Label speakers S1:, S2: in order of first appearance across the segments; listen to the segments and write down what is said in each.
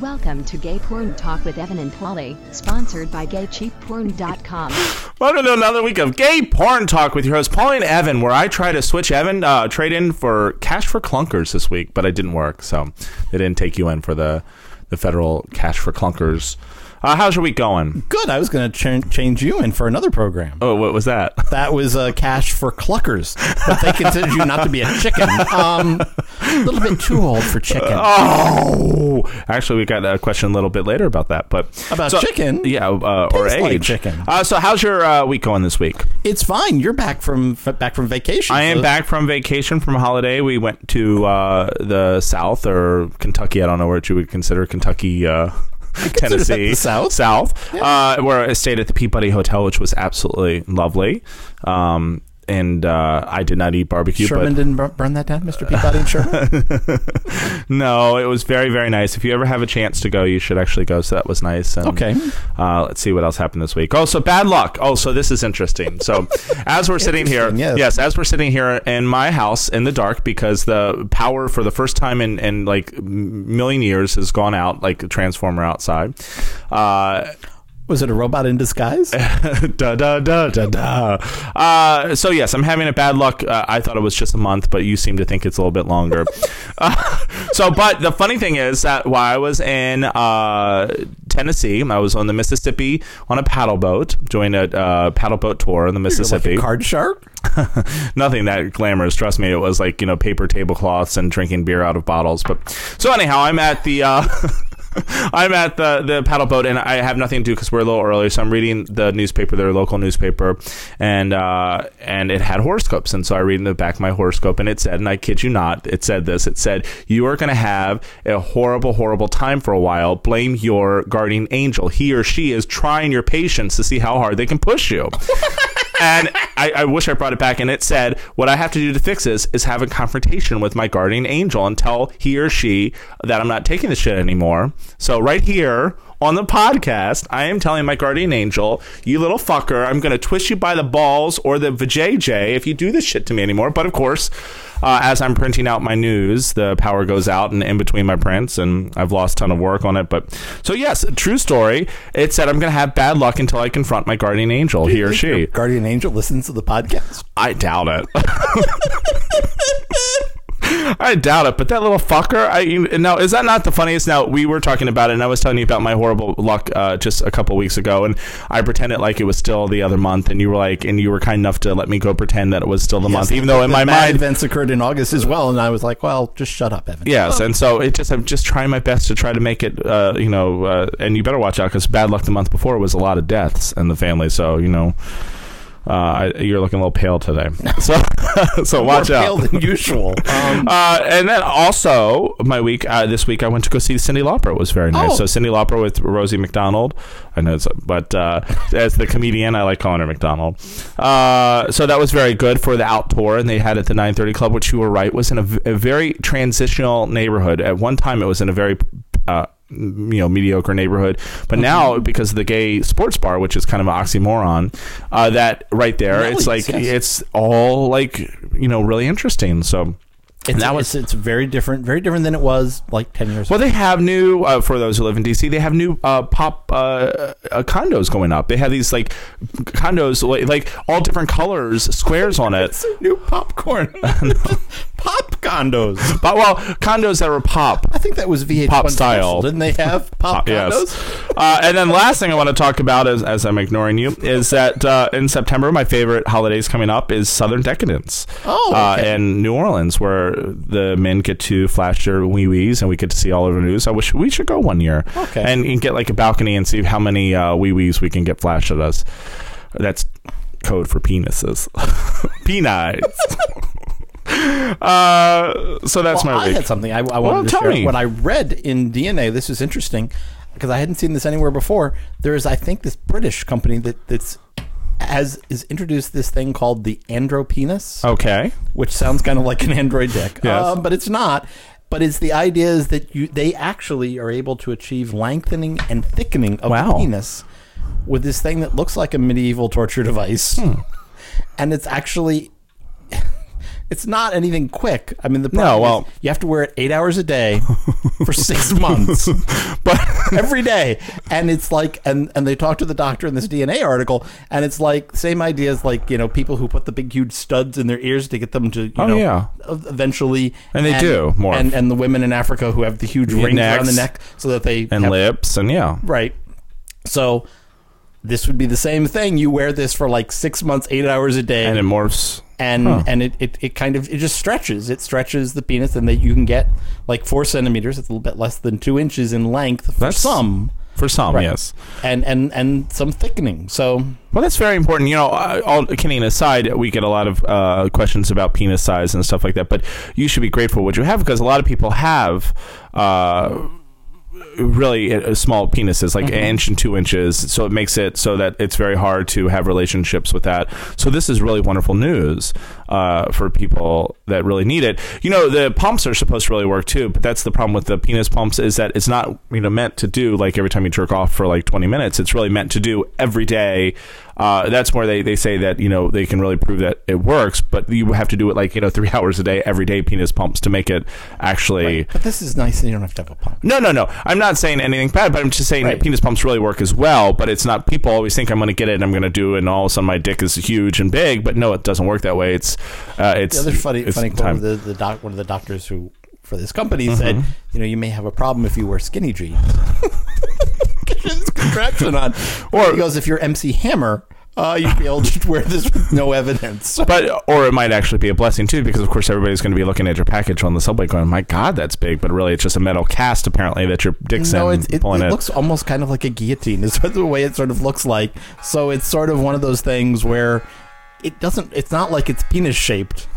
S1: Welcome to Gay Porn Talk with Evan and Paulie, sponsored by GayCheapPorn.com.
S2: Welcome to another week of Gay Porn Talk with your host, Pauline Evan, where I try to switch Evan, uh, trade in for cash for clunkers this week, but it didn't work, so they didn't take you in for the, the federal cash for clunkers. Uh, how's your week going?
S3: Good. I was going to ch- change you in for another program.
S2: Oh, what was that?
S3: That was uh, cash for cluckers, but they considered you not to be a chicken. Um, a little bit too old for chicken.
S2: Oh, actually, we got a question a little bit later about that, but
S3: About
S2: so-
S3: chicken?
S2: yeah, uh, or
S3: Tastes like
S2: age.
S3: chicken.
S2: Uh, so, how's your uh, week going this week?
S3: It's fine. You're back from f- back from vacation.
S2: I am
S3: so-
S2: back from vacation from holiday. We went to uh, the South or Kentucky. I don't know what you would consider Kentucky, uh, Tennessee,
S3: South.
S2: South, uh, where I stayed at the Peabody Hotel, which was absolutely lovely. Um, and uh, I did not eat barbecue,
S3: Sherman
S2: but
S3: didn't bur- burn that down, Mr. Peabody and Sherman.
S2: no, it was very, very nice. If you ever have a chance to go, you should actually go. So that was nice. And,
S3: Okay.
S2: Uh, let's see what else happened this week. Oh, so bad luck. Oh, so this is interesting. So as we're sitting here,
S3: Interesting, yes.
S2: as we're sitting here in my house in the dark because the power for the first time in, in like million years has gone out, like a transformer outside. Uh,
S3: Was it a robot in disguise?
S2: da da da da da. Uh, so yes, I'm having a bad luck. Uh, I thought it was just a month, but you seem to think it's a little bit longer. uh, so, but the funny thing is that while I was in uh, Tennessee, I was on the Mississippi on a paddle boat, doing a uh, paddle boat tour in the
S3: Like
S2: Mississippi.
S3: a card shark?
S2: Nothing that glamorous. Trust me, it was like you know paper tablecloths and drinking beer out of bottles. But so anyhow, I'm at the. I'm at the the paddle boat and I have nothing to do because we're a little early. So I'm reading the newspaper, their local newspaper, and uh, and it had horoscopes. And so I read in the back of my horoscope, and it said, and I kid you not, it said this. It said you are going to have a horrible, horrible time for a while. Blame your guardian angel. He or she is trying your patience to see how hard they can push you. and I, I wish I brought it back. And it said, what I have to do to fix this is have a confrontation with my guardian angel and tell he or she that I'm not taking the shit anymore. So right here on the podcast, I am telling my guardian angel, you little fucker, I'm going to twist you by the balls or the vajayjay if you do this shit to me anymore. But of course, uh, as I'm printing out my news, the power goes out and in between my prints, and I've lost a ton of work on it. But so yes, true story. It said I'm going to have bad luck until I confront my guardian angel, he or she.
S3: Guardian angel listens to the podcast.
S2: I doubt it. I doubt it, but that little fucker. I you- now is that not the funniest? Now we were talking about it, and I was telling you about my horrible luck uh, just a couple weeks ago, and I pretended like it was still the other month, and you were like, and you were kind enough to let me go pretend that it was still the month, even though in my mind,
S3: events occurred in August as well, and I was like, "Well, just shut up, Evan."
S2: Yes, and so it just I'm just trying my best to try to make it. Uh, you know, uh, and you better watch out because bad luck the month before was a lot of deaths in the family. So you know, uh, you're looking a little pale today. So so watch
S3: More
S2: out.
S3: pale than usual. Um,
S2: Uh, and then also my week uh, this week I went to go see Cyndi Lauper. It was very nice.
S3: Oh.
S2: So Cyndi Lauper with Rosie McDonald. I know, it's, but uh, as the comedian, I like calling her McDonald. Uh, so that was very good for the out tour, and they had at the 930 Club, which you were right was in a, v- a very transitional neighborhood. At one time, it was in a very uh, you know mediocre neighborhood, but now because of the gay sports bar, which is kind of an oxymoron, uh, that right there, it's like
S3: yes.
S2: it's all like you know really interesting. So.
S3: it's,
S2: that was-
S3: it's, it's very different, very different than it was like ten years
S2: Well,
S3: ago.
S2: they have new uh, for those who live in DC. They have new uh, pop uh, uh, condos going up. They have these like condos like, like all different colors, squares on it.
S3: New popcorn, pop condos.
S2: But well, condos that were pop.
S3: I think that was VH1
S2: Pop style.
S3: Didn't they have pop condos?
S2: Yes. Uh, and then last thing I want to talk about is, as I'm ignoring you, is that uh, in September, my favorite holidays coming up is Southern Decadence.
S3: Oh,
S2: uh, in New Orleans, where the men get to flash their wee wees, and we get to see all of the news. I wish we should go one year,
S3: Okay.
S2: and, and get like a balcony and see how many uh, wee wees we can get flashed at us. That's code for penises, penis. uh, so that's
S3: Well,
S2: my
S3: I
S2: week.
S3: had something I, I wanted
S2: Well,
S3: to
S2: tell
S3: share.
S2: me.
S3: What I read in DNA, this is interesting because I hadn't seen this anywhere before. There is, I think, this British company that that's has is introduced this thing called the andropenis,
S2: okay.
S3: which sounds kind of like an android dick,
S2: Yes.
S3: uh, but it's not. But it's the idea is that you they actually are able to achieve lengthening and thickening of
S2: Wow.
S3: the penis with this thing that looks like a medieval torture device,
S2: Hmm.
S3: and it's actually it's not anything quick. I mean, the
S2: No,
S3: problem
S2: well-
S3: is you have to wear it eight hours a day for six months,
S2: but
S3: every day, and it's like, and and they talk to the doctor in this DNA article, and it's like same ideas, like you know people who put the big huge studs in their ears to get them to you
S2: Oh,
S3: know
S2: yeah.
S3: eventually,
S2: And they do, more.
S3: and and the women in Africa who have the huge
S2: Yeah,
S3: rings around the neck so that they
S2: and
S3: have-
S2: lips and yeah.
S3: Right. So this would be the same thing. You wear this for like six months, eight hours a day,
S2: And it morphs.
S3: And
S2: Huh.
S3: and it, it, it kind of it just stretches. It stretches the penis, and that you can get like four centimeters. It's a little bit less than two inches in length for
S2: That's-
S3: some,
S2: For some,
S3: Right.
S2: yes.
S3: and and and some thickening. So
S2: Well, that's very important. You know, all kidding aside, we get a lot of uh, questions about penis size and stuff like that. But you should be grateful what you have because a lot of people have. Uh, really uh, small penises like an inch and two inches. So it makes it so that it's very hard to have relationships with that. So this is really wonderful news uh, for people that really need it. You know the pumps are supposed to really work too but that's the problem with the penis pumps is that it's not you know meant to do like every time you jerk off for like 20 minutes. It's really meant to do every day uh, that's where they, they say that you know they can really prove that it works but you have to do it like you know three hours a day every day penis pumps to make it actually
S3: but this is nice, and you don't have to have a pump.
S2: no, no, no. I'm not saying anything bad, but I'm just saying
S3: Right.
S2: that penis pumps really work as well. But it's not. People always think I'm going to get it, and I'm going to do it, and all of a sudden my dick is huge and big. But no, it doesn't work that way. It's uh, it's
S3: The other funny
S2: it's
S3: funny quote the the doc, one of the doctors who for this company
S2: Mm-hmm.
S3: said, you know, you may have a problem if you wear skinny jeans. Get this contraption on. Or he goes, if you're MC Hammer, uh, you'd be able to wear this with no evidence.
S2: But or it might actually be a blessing too, because of course everybody's going to be looking at your package on the subway, going, "My God, that's big!" But really, it's just a metal cast apparently that your dick's
S3: No,
S2: in
S3: it,
S2: pulling
S3: it
S2: it.
S3: looks almost kind of like a guillotine. Is the way it sort of looks like. So it's sort of one of those things where it doesn't. It's not like it's penis shaped.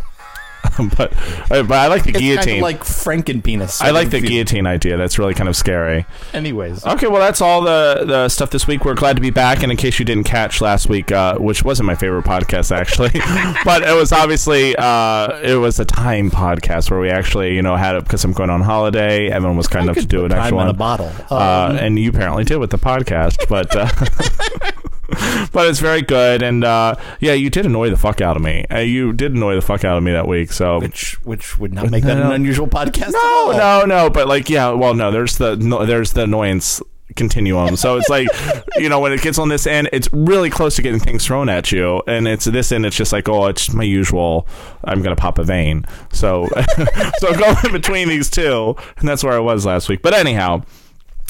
S2: but uh, but I like the
S3: It's
S2: guillotine.
S3: kind of like Franken penis.
S2: I like the guillotine idea. That's really kind of scary.
S3: Anyways,
S2: Okay, well, that's all the, the stuff this week. We're glad to be back. And in case you didn't catch last week, uh, which wasn't my favorite podcast actually, but it was obviously uh, it was a time podcast where we actually you know had it because I'm going on holiday. Evan was kind enough to do an
S3: time
S2: actual
S3: in
S2: one.
S3: a bottle.
S2: Uh,
S3: Um,
S2: and you apparently did with the podcast, but uh, but it's very good. And uh, yeah, you did annoy the fuck out of me. Uh, you did annoy the fuck out of me that week. So
S3: which which would not make that
S2: No.
S3: an unusual podcast.
S2: no,
S3: at all.
S2: no, no. But like, yeah. Well, no. There's the no, there's the annoyance continuum. So it's like, you know, when it gets on this end, it's really close to getting things thrown at you, and it's this end. It's just like, oh, it's my usual. I'm gonna pop a vein. So, so go in between these two, and that's where I was last week. But anyhow,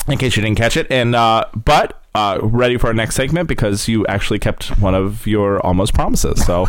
S2: in case you didn't catch it, and uh, but. Uh, ready for our next segment because you actually kept one of your almost promises. So,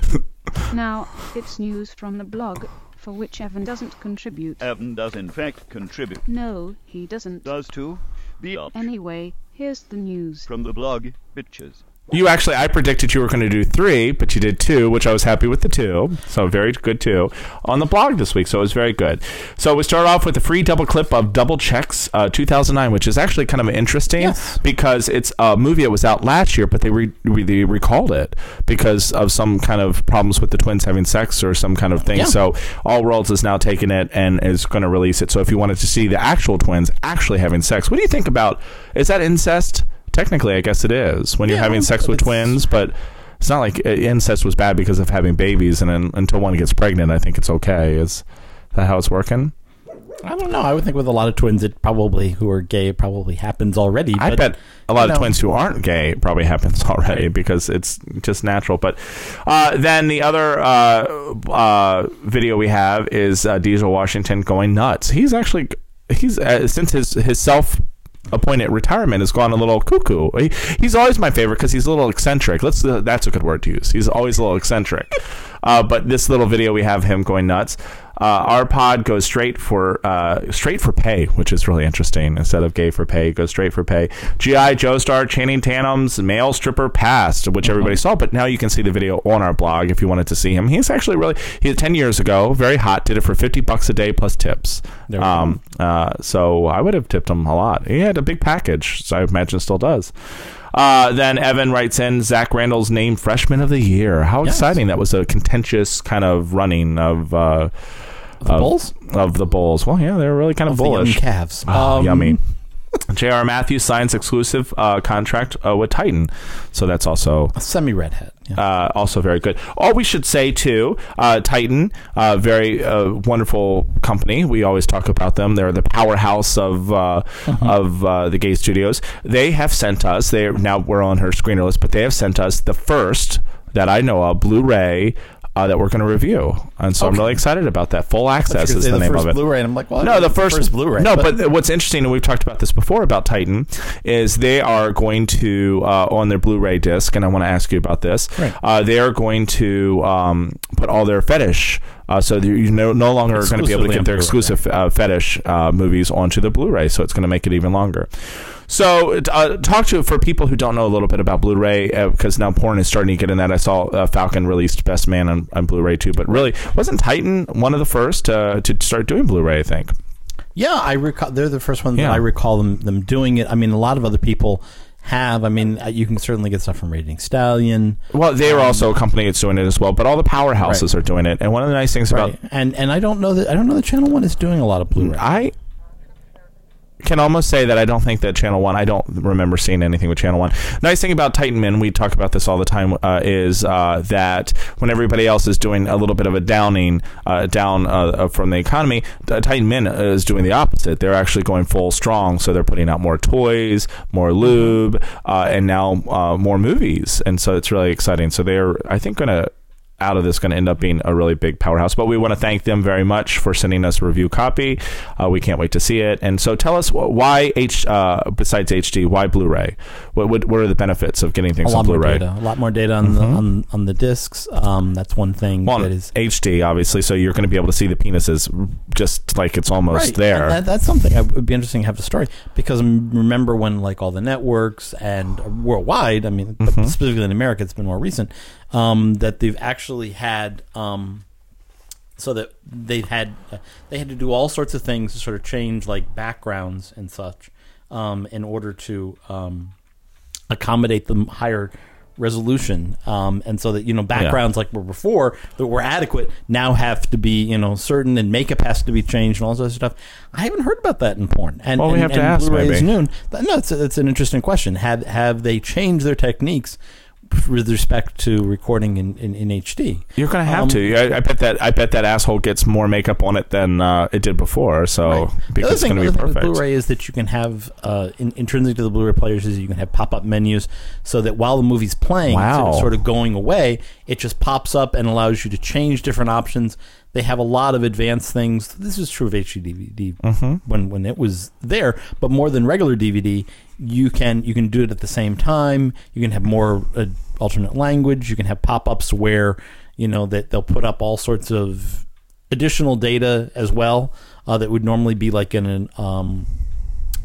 S4: Now, it's news from the blog, for which Evan doesn't contribute.
S5: Evan does in fact contribute.
S4: No, he doesn't.
S5: Does too. The up
S4: Anyway, here's the news.
S5: from the blog, bitches.
S2: You actually, I predicted you were going to do three, but you did two, which I was happy with the two. So very good two on the blog this week. So it was very good. So we start off with a free double clip of Double Checks uh, 2009, which is actually kind of interesting
S3: Yes.
S2: because it's a movie that was out last year, but they re- re- they recalled it because of some kind of problems with the twins having sex or some kind of thing.
S3: Yeah.
S2: So All Worlds is now taking it and is going to release it. So if you wanted to see the actual twins actually having sex, what do you think about? Is that incest? Technically, I guess it is when you're
S3: Yeah,
S2: having sex with twins, but it's not like uh, incest was bad because of having babies, and then, until one gets pregnant, I think it's okay. Is that how it's working?
S3: I don't know. I would think with a lot of twins, it probably who are gay, probably happens already.
S2: I
S3: but,
S2: bet a lot of
S3: know,
S2: twins who aren't gay probably happens already because it's just natural. But uh, then the other uh, uh, video we have is uh, Diesel Washington going nuts. He's actually he's uh, since his his self appointed retirement has gone a little cuckoo. He, he's always my favorite because he's a little eccentric. Let's uh, that's a good word to use. He's always a little eccentric. Uh, but this little video we have him going nuts. Uh, our pod goes straight for uh, straight for pay, which is really interesting. Instead of gay for pay, it goes straight for pay. GI Joe star Channing Tatum's male stripper passed, which everybody saw, but now you can see the video on our blog if you wanted to see him. He's actually really he ten years ago, very hot, did it for fifty bucks a day plus tips. Um, uh, so I would have tipped him a lot. He had a big package, so I imagine still does. Uh, then Evan writes in Zach Randall's name freshman of the year. How
S3: Yes.
S2: exciting! That was a contentious kind of running of uh, Of
S3: the
S2: of,
S3: Bulls?
S2: of the Bulls. Well, yeah, they're really kind of,
S3: Of the
S2: bullish.
S3: calves.
S2: Oh,
S3: Um,
S2: yummy. J.R. Matthews signs exclusive uh, contract uh, with Titan, so that's also
S3: A semi redhead. Yeah.
S2: uh, also very good. All we should say too, uh, Titan, uh, very uh, wonderful company. We always talk about them. They're the powerhouse of uh, of uh, the gay studios. They have sent us. They now we're on her screener list, but they have sent us the first that I know of Blu-ray. Uh, that we're going to review, and so I'm
S3: Okay.
S2: really excited about that. Full access is the name
S3: first
S2: of it.
S3: Blu-ray, and I'm like, well,
S2: No, the first,
S3: Blu-ray.
S2: No, but, what's interesting, and we've talked about this before about Titan, is they are going to uh, on their Blu-ray disc, and I want to ask you about this.
S3: Right.
S2: Uh, they are going to um, put all their fetish. Uh, so you you no, no longer are going to be able to
S3: Exclusively
S2: get their
S3: Blu-ray.
S2: exclusive uh, fetish uh, movies onto the Blu-ray. So it's going to make it even longer. So uh, talk to for people who don't know a little bit about Blu-ray because now porn is starting to get in that. I saw uh, Falcon released Best Man on, on Blu-ray too, but really wasn't Titan one of the first uh, to start doing Blu-ray? I think.
S3: Yeah, I recall. They're the first one
S2: Yeah.
S3: that I recall them them doing it. I mean, a lot of other people have. I mean, uh, you can certainly get stuff from Raging Stallion,
S2: Well, they are also a company that's doing it as well, but all the powerhouses
S3: Right.
S2: are doing it. And one of the nice things
S3: right?
S2: about
S3: And and I don't know that I don't know that Channel One is doing a lot of Blu-ray.
S2: I can almost say that I don't think that Channel One. I don't remember seeing anything with Channel One. Nice thing about Titan Men, we talk about this all the time, uh, is uh, that when everybody else is doing a little bit of a downing uh, down uh, uh, from the economy, Titan Men is doing the opposite. They're actually going full strong, so they're putting out more toys, more lube, uh, and now more movies, and so it's really exciting. So they're, I think, going to out of this going to end up being a really big powerhouse. But we want to thank them very much for sending us a review copy. Uh, we can't wait to see it. And so tell us why H uh, besides HD, why Blu-ray? What, what what are the benefits of getting things on
S3: lot more
S2: Blu-ray?
S3: data, a lot more data on the on, on the discs. Um, that's one thing
S2: Well,
S3: that is
S2: HD, obviously, so you're going to be able to see the penises just like it's almost there.
S3: That, that's something that would be interesting to have the story because remember when like all the networks and worldwide, I mean,
S2: Mm-hmm.
S3: specifically in America, it's been more recent um, that they've actually had. Um, so that they've had uh, they had to do all sorts of things to sort of change like backgrounds and such um, in order to um, accommodate the higher resolution. Um, and so that you know backgrounds like were before that were adequate now have to be you know certain and makeup has to be changed and all this stuff. I haven't heard about that in porn. And,
S2: Well, we
S3: and-
S2: have to ask,
S3: Blu-ray is
S2: maybe.
S3: noon. No it's, it's an interesting question. Have have they changed their techniques with respect to recording in, in, in hd
S2: You're going to have
S3: Um,
S2: to. I, I bet that I bet that asshole gets more makeup on it than uh, it did before. So
S3: Right. The
S2: because
S3: other
S2: it's
S3: thing,
S2: going to be
S3: other with
S2: perfect.
S3: Blu-ray is that you can have uh, in, intrinsic to the Blu-ray players is you can have pop-up menus, so that while the movie's playing,
S2: Wow.
S3: sort of going away, it just pops up and allows you to change different options. They have a lot of advanced things. This is true of HD DVD
S2: Mm-hmm.
S3: when when it was there, but more than regular DVD, you can you can do it at the same time. You can have more uh, alternate language. You can have pop-ups where you know that they'll put up all sorts of additional data as well uh, that would normally be like in an um,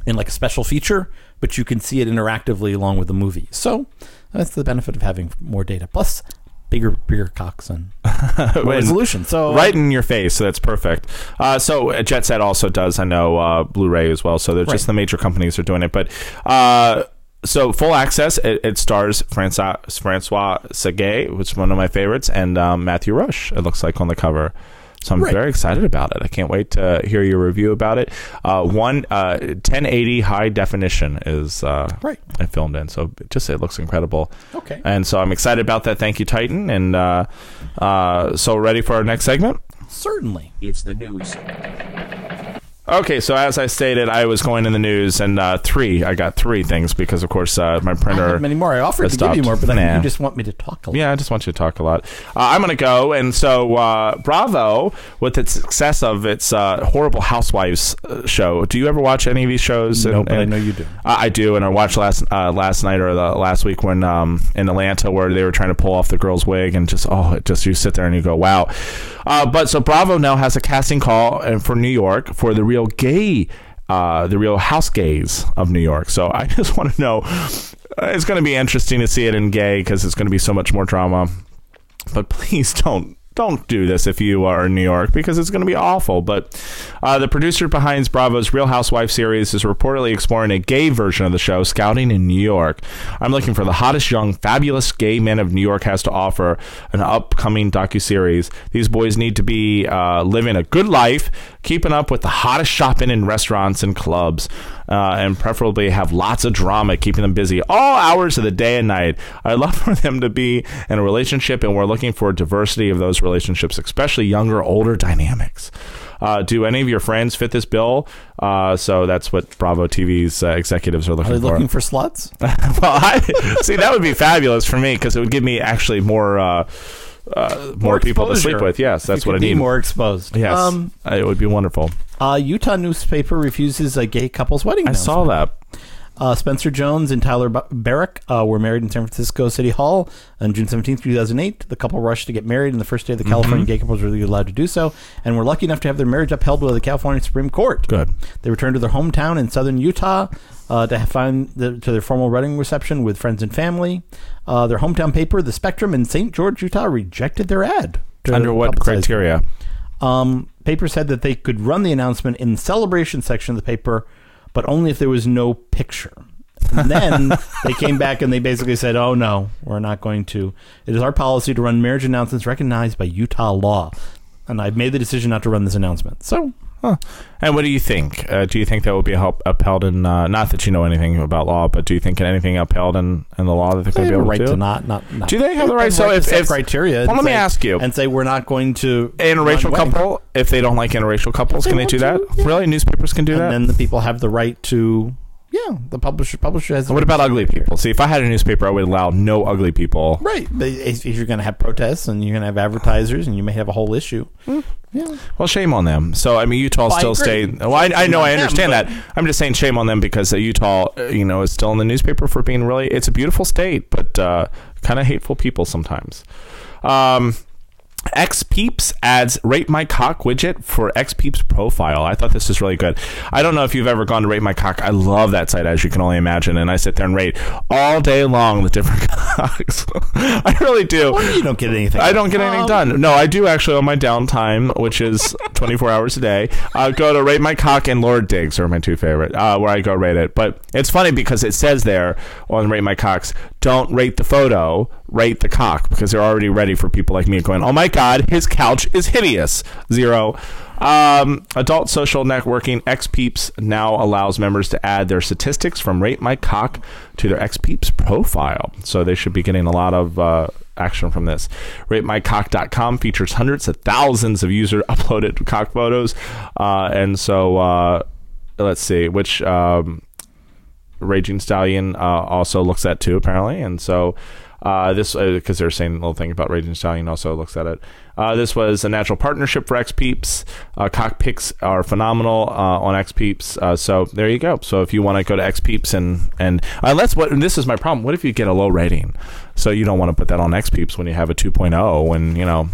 S3: in like a special feature, but you can see it interactively along with the movie. So that's the benefit of having more data. Plus, bigger bigger cocks and more resolution. So
S2: right in your face. So that's perfect. Uh, so uh, Jet Set also does, I know, uh, Blu-ray as well. So they're just the major companies are doing it. But uh, so full access, it, it stars Francois, Francois which is one of my favorites, and um, Matthew Rush. It looks like on the cover. So I'm
S3: Right.
S2: very excited about it. I can't wait to hear your review about it. Uh, one uh, 1080 high definition is uh,
S3: Right.
S2: I filmed in, so it just it looks incredible.
S3: Okay.
S2: And so I'm excited about that. Thank you, Titan. And uh, uh, so ready for our next segment?
S3: certainly.
S6: It's the news.
S2: Okay, so as I stated, I was going in the news, and uh, three. I got three things because, of course, uh, my
S3: I
S2: printer.
S3: have many more. I offered to give you more, but I think
S2: Nah.
S3: you just want me to talk a lot.
S2: Yeah, I just want you to talk a lot. Uh, I'm going to go, and so uh, Bravo, with its success of its uh, horrible Housewives uh, show. Do you ever watch any of these shows?
S3: No,
S2: And-
S3: but I know you do.
S2: Uh, I do, and I watched last uh, last night or the last week when um, in Atlanta where they were trying to pull off the girl's wig, and just oh, it just you sit there and you go wow. Uh, but so Bravo now has a casting call and for New York for the real gay. Uh, the real house gays of New York. So I just want to know. Uh, it's going to be interesting to see it in gay because it's going to be so much more drama. But please don't don't do this if you are in New York because it's going to be awful. But uh, the producer behind Bravo's Real Housewife series is reportedly exploring a gay version of the show, Scouting in New York. I'm looking for the hottest, young, fabulous gay men of New York has to offer an upcoming docuseries. These boys need to be uh, living a good life, keeping up with the hottest shopping in restaurants and clubs, uh, and preferably have lots of drama, keeping them busy all hours of the day and night. I'd love for them to be in a relationship, and we're looking for diversity of those relationships, especially younger, older dynamics. Uh, do any of your friends fit this bill? Uh, so that's what Bravo TV's uh, executives are
S3: Are
S2: looking
S3: they
S2: for.
S3: looking for sluts?
S2: well, I, see, that would be fabulous for me because it would give me actually more uh, uh, more, people to sleep with. Yes, that's
S3: You
S2: what I
S3: could be
S2: need.
S3: More exposed.
S2: yes,
S3: Um,
S2: it would be wonderful.
S3: uh, Utah newspaper refuses a gay couple's wedding.
S2: I saw that.
S3: Uh, Spencer Jones and Tyler Barrick uh, were married in San Francisco City Hall on June 17, 2008. The couple rushed to get married, and the first day of the
S2: Mm-hmm.
S3: California gay couple was really allowed to do so, and were lucky enough to have their marriage upheld by the California Supreme Court.
S2: Good.
S3: They returned to their hometown in southern Utah uh, to find the, to their formal wedding reception with friends and family. Uh, their hometown paper, The Spectrum in St. George, Utah, rejected their ad.
S2: Under what criteria?
S3: Um, paper said that they could run the announcement in the celebration section of the paper, but only if there was no picture. And then they came back and they basically said, "Oh no, we're not going to. It is our policy to run marriage announcements recognized by Utah law." And I've made the decision not to run this announcement. So
S2: Huh. And what do you think? Uh, do you think that will be help, upheld in? Uh, not that you know anything about law, but do you think anything upheld in, in the law that they're
S3: they
S2: going to be able
S3: right
S2: to?
S3: to not, not, not.
S2: Do they have the right? So
S3: to
S2: if,
S3: set
S2: if
S3: criteria,
S2: well, let me ask you.
S3: and say we're not going to
S2: interracial couple, if they don't like interracial couples,
S3: they
S2: can they do that?
S3: yeah.
S2: Really, newspapers can do
S3: and
S2: that.
S3: And then the people have the right to. Yeah, the publisher publisher has. the
S2: what
S3: right
S2: about
S3: to
S2: ugly people? See, if I had a newspaper, I would allow no ugly people.
S3: Right. But if if you're going to have protests and you're going to have advertisers and you may have a whole issue. Yeah.
S2: Well, shame on them. So, I mean, Utah
S3: Well, I
S2: still
S3: agree.
S2: stayed. Well, I, I know,
S3: on
S2: I
S3: them,
S2: understand
S3: but-
S2: that. I'm just saying shame on them because uh, Utah, uh, you know, is still in the newspaper for being really. It's a beautiful state, but uh, kind of hateful people sometimes. Um, X Peeps adds Rate My Cock widget for X Peeps profile. I thought this was really good. I don't know if you've ever gone to Rate My Cock. I love that site, as you can only imagine. And I sit there and rate all day long the different cocks. I really do.
S3: Well, you don't get anything.
S2: I don't get anything
S3: Um,
S2: done. No, I do actually on my downtime, which is 24 hours a day. Uh, go to Rate My Cock and Lord Diggs are my two favorite, uh, where I go rate it. But it's funny because it says there on Rate My Cocks, don't rate the photo, rate the cock, because they're already ready for people like me going, oh my God, his couch is hideous. Zero. Um, adult social networking X Peeps now allows members to add their statistics from Rate My Cock to their X Peeps profile. So they should be getting a lot of uh, action from this. RateMyCock.com features hundreds of thousands of user uploaded cock photos. Uh, and so uh, let's see, which um, Raging Stallion uh, also looks at too, apparently. And so uh, this, because they're saying a little thing about Raging Stallion, also looks at it. Uh, this was a natural partnership for X Peeps. Uh, are phenomenal uh, on X Peeps. Uh, so there you go. So if you want to go to X Peeps and and unless what and this is my problem. What if you get a low rating? So you don't want to put that on X Peeps when you have a 2.0 when you know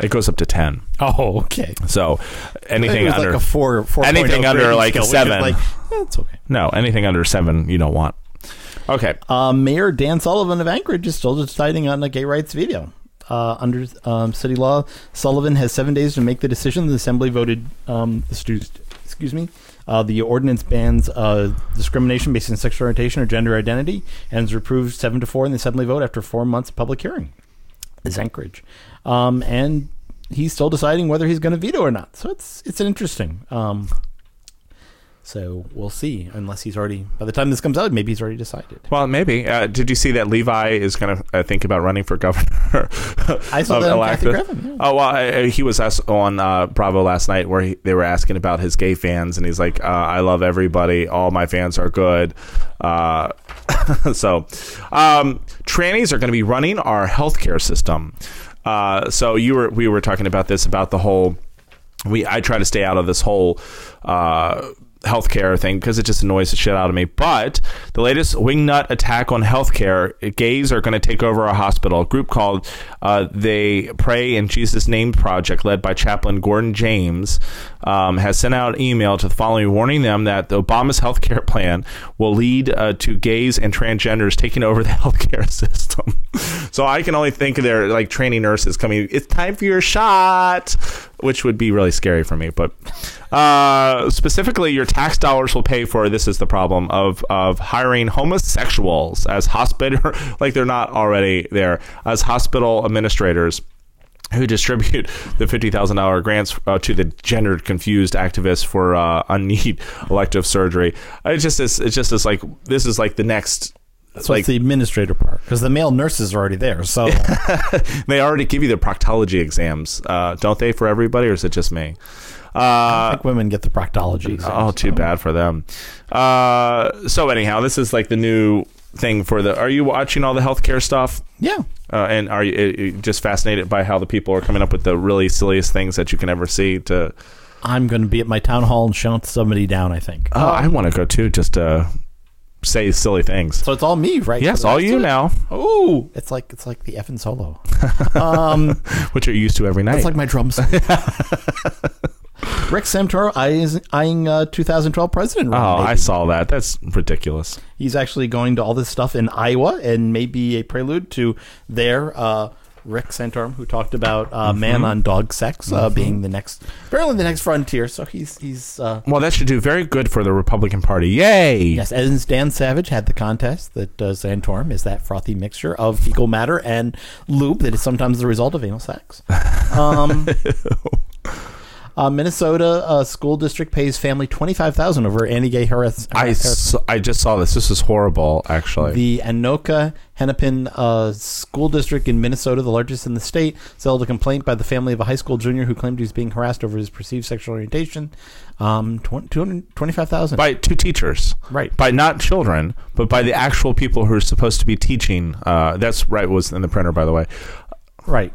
S2: it goes up to 10.
S3: Oh, okay.
S2: So anything under
S3: like a four, four
S2: anything under like a seven.
S3: Like, eh, it's okay.
S2: no anything under seven you don't want. Okay.
S3: Uh, Mayor Dan Sullivan of Anchorage is still deciding on a gay rights veto. Uh, under um, city law, Sullivan has seven days to make the decision. The assembly voted. Um, excuse, excuse me. Uh, the ordinance bans uh, discrimination based on sexual orientation or gender identity, and is approved seven to four in the assembly vote after four months of public hearing. Is Anchorage, um, and he's still deciding whether he's going to veto or not. So it's it's an interesting. Um, so we'll see. Unless he's already by the time this comes out, maybe he's already decided.
S2: Well, maybe. Uh, did you see that Levi is going to uh, think about running for governor?
S3: I saw
S2: of
S3: that on? Griffin, yeah.
S2: Oh well, I, he was asked on uh, Bravo last night where he, they were asking about his gay fans, and he's like, uh, "I love everybody. All my fans are good." Uh, so, um, trannies are going to be running our healthcare system. Uh, so you were we were talking about this about the whole we I try to stay out of this whole uh, healthcare thing because it just annoys the shit out of me. But the latest wingnut attack on healthcare, gays are going to take over a hospital. A group called uh, They Pray in Jesus' Name Project, led by Chaplain Gordon James, um, has sent out an email to the following, warning them that the Obama's health care plan will lead uh, to gays and transgenders taking over the healthcare system. so I can only think of their like training nurses coming. It's time for your shot, which would be really scary for me. But uh, specifically, your tax dollars will pay for this. Is the problem of of hiring homosexuals as hospital like they're not already there as hospital administrators. Who distribute the fifty thousand dollar grants uh, to the gender confused activists for uh, unneed elective surgery. It just is. It's just is like this is like the next.
S3: That's
S2: like
S3: like the administrator part because the male nurses are already there. So
S2: they already give you the proctology exams, uh, don't they, for everybody, or is it just me?
S3: I think women get the proctology. exams.
S2: Oh, too bad for them. Uh, so anyhow, this is like the new thing for the. Are you watching all the healthcare stuff?
S3: yeah.
S2: Uh, and are you uh, just fascinated by how the people are coming up with the really silliest things that you can ever see? To
S3: I'm going to be at my town hall and shout somebody down. I think.
S2: oh, I want to go too, just to say silly things.
S3: So it's all me, right?
S2: Yes,
S3: For
S2: all you
S3: it?
S2: now,
S3: Ooh, it's like it's like the F and solo. um,
S2: which you're used to every night.
S3: it's like my drums. Rick Santorum eyeing, eyeing uh, 2012 president. run,
S2: oh, I saw that. That's ridiculous.
S3: He's actually going to all this stuff in Iowa, and maybe a prelude to their uh, Rick Santorum, who talked about uh,
S2: Mm-hmm.
S3: man on dog sex uh, being the next, apparently the next frontier. So he's he's uh,
S2: Well, that should do very good for the Republican Party. Yay!
S3: yes. As Dan Savage had the contest that uh, Santorum is that frothy mixture of fecal matter and lube that is sometimes the result of anal sex. Um, uh, Minnesota uh, school district pays family twenty five thousand over anti-gay harass-
S2: I,
S3: harassment.
S2: s- I just saw this. This is horrible, actually.
S3: The Anoka Hennepin uh, School District in Minnesota, the largest in the state, settled a complaint by the family of a high school junior who claimed he was being harassed over his perceived sexual orientation. Um, tw- 225,000.
S2: by two teachers.
S3: Right.
S2: By not children, but by the actual people who are supposed to be teaching. Uh, that's right, was in the printer, by the way.
S3: Right.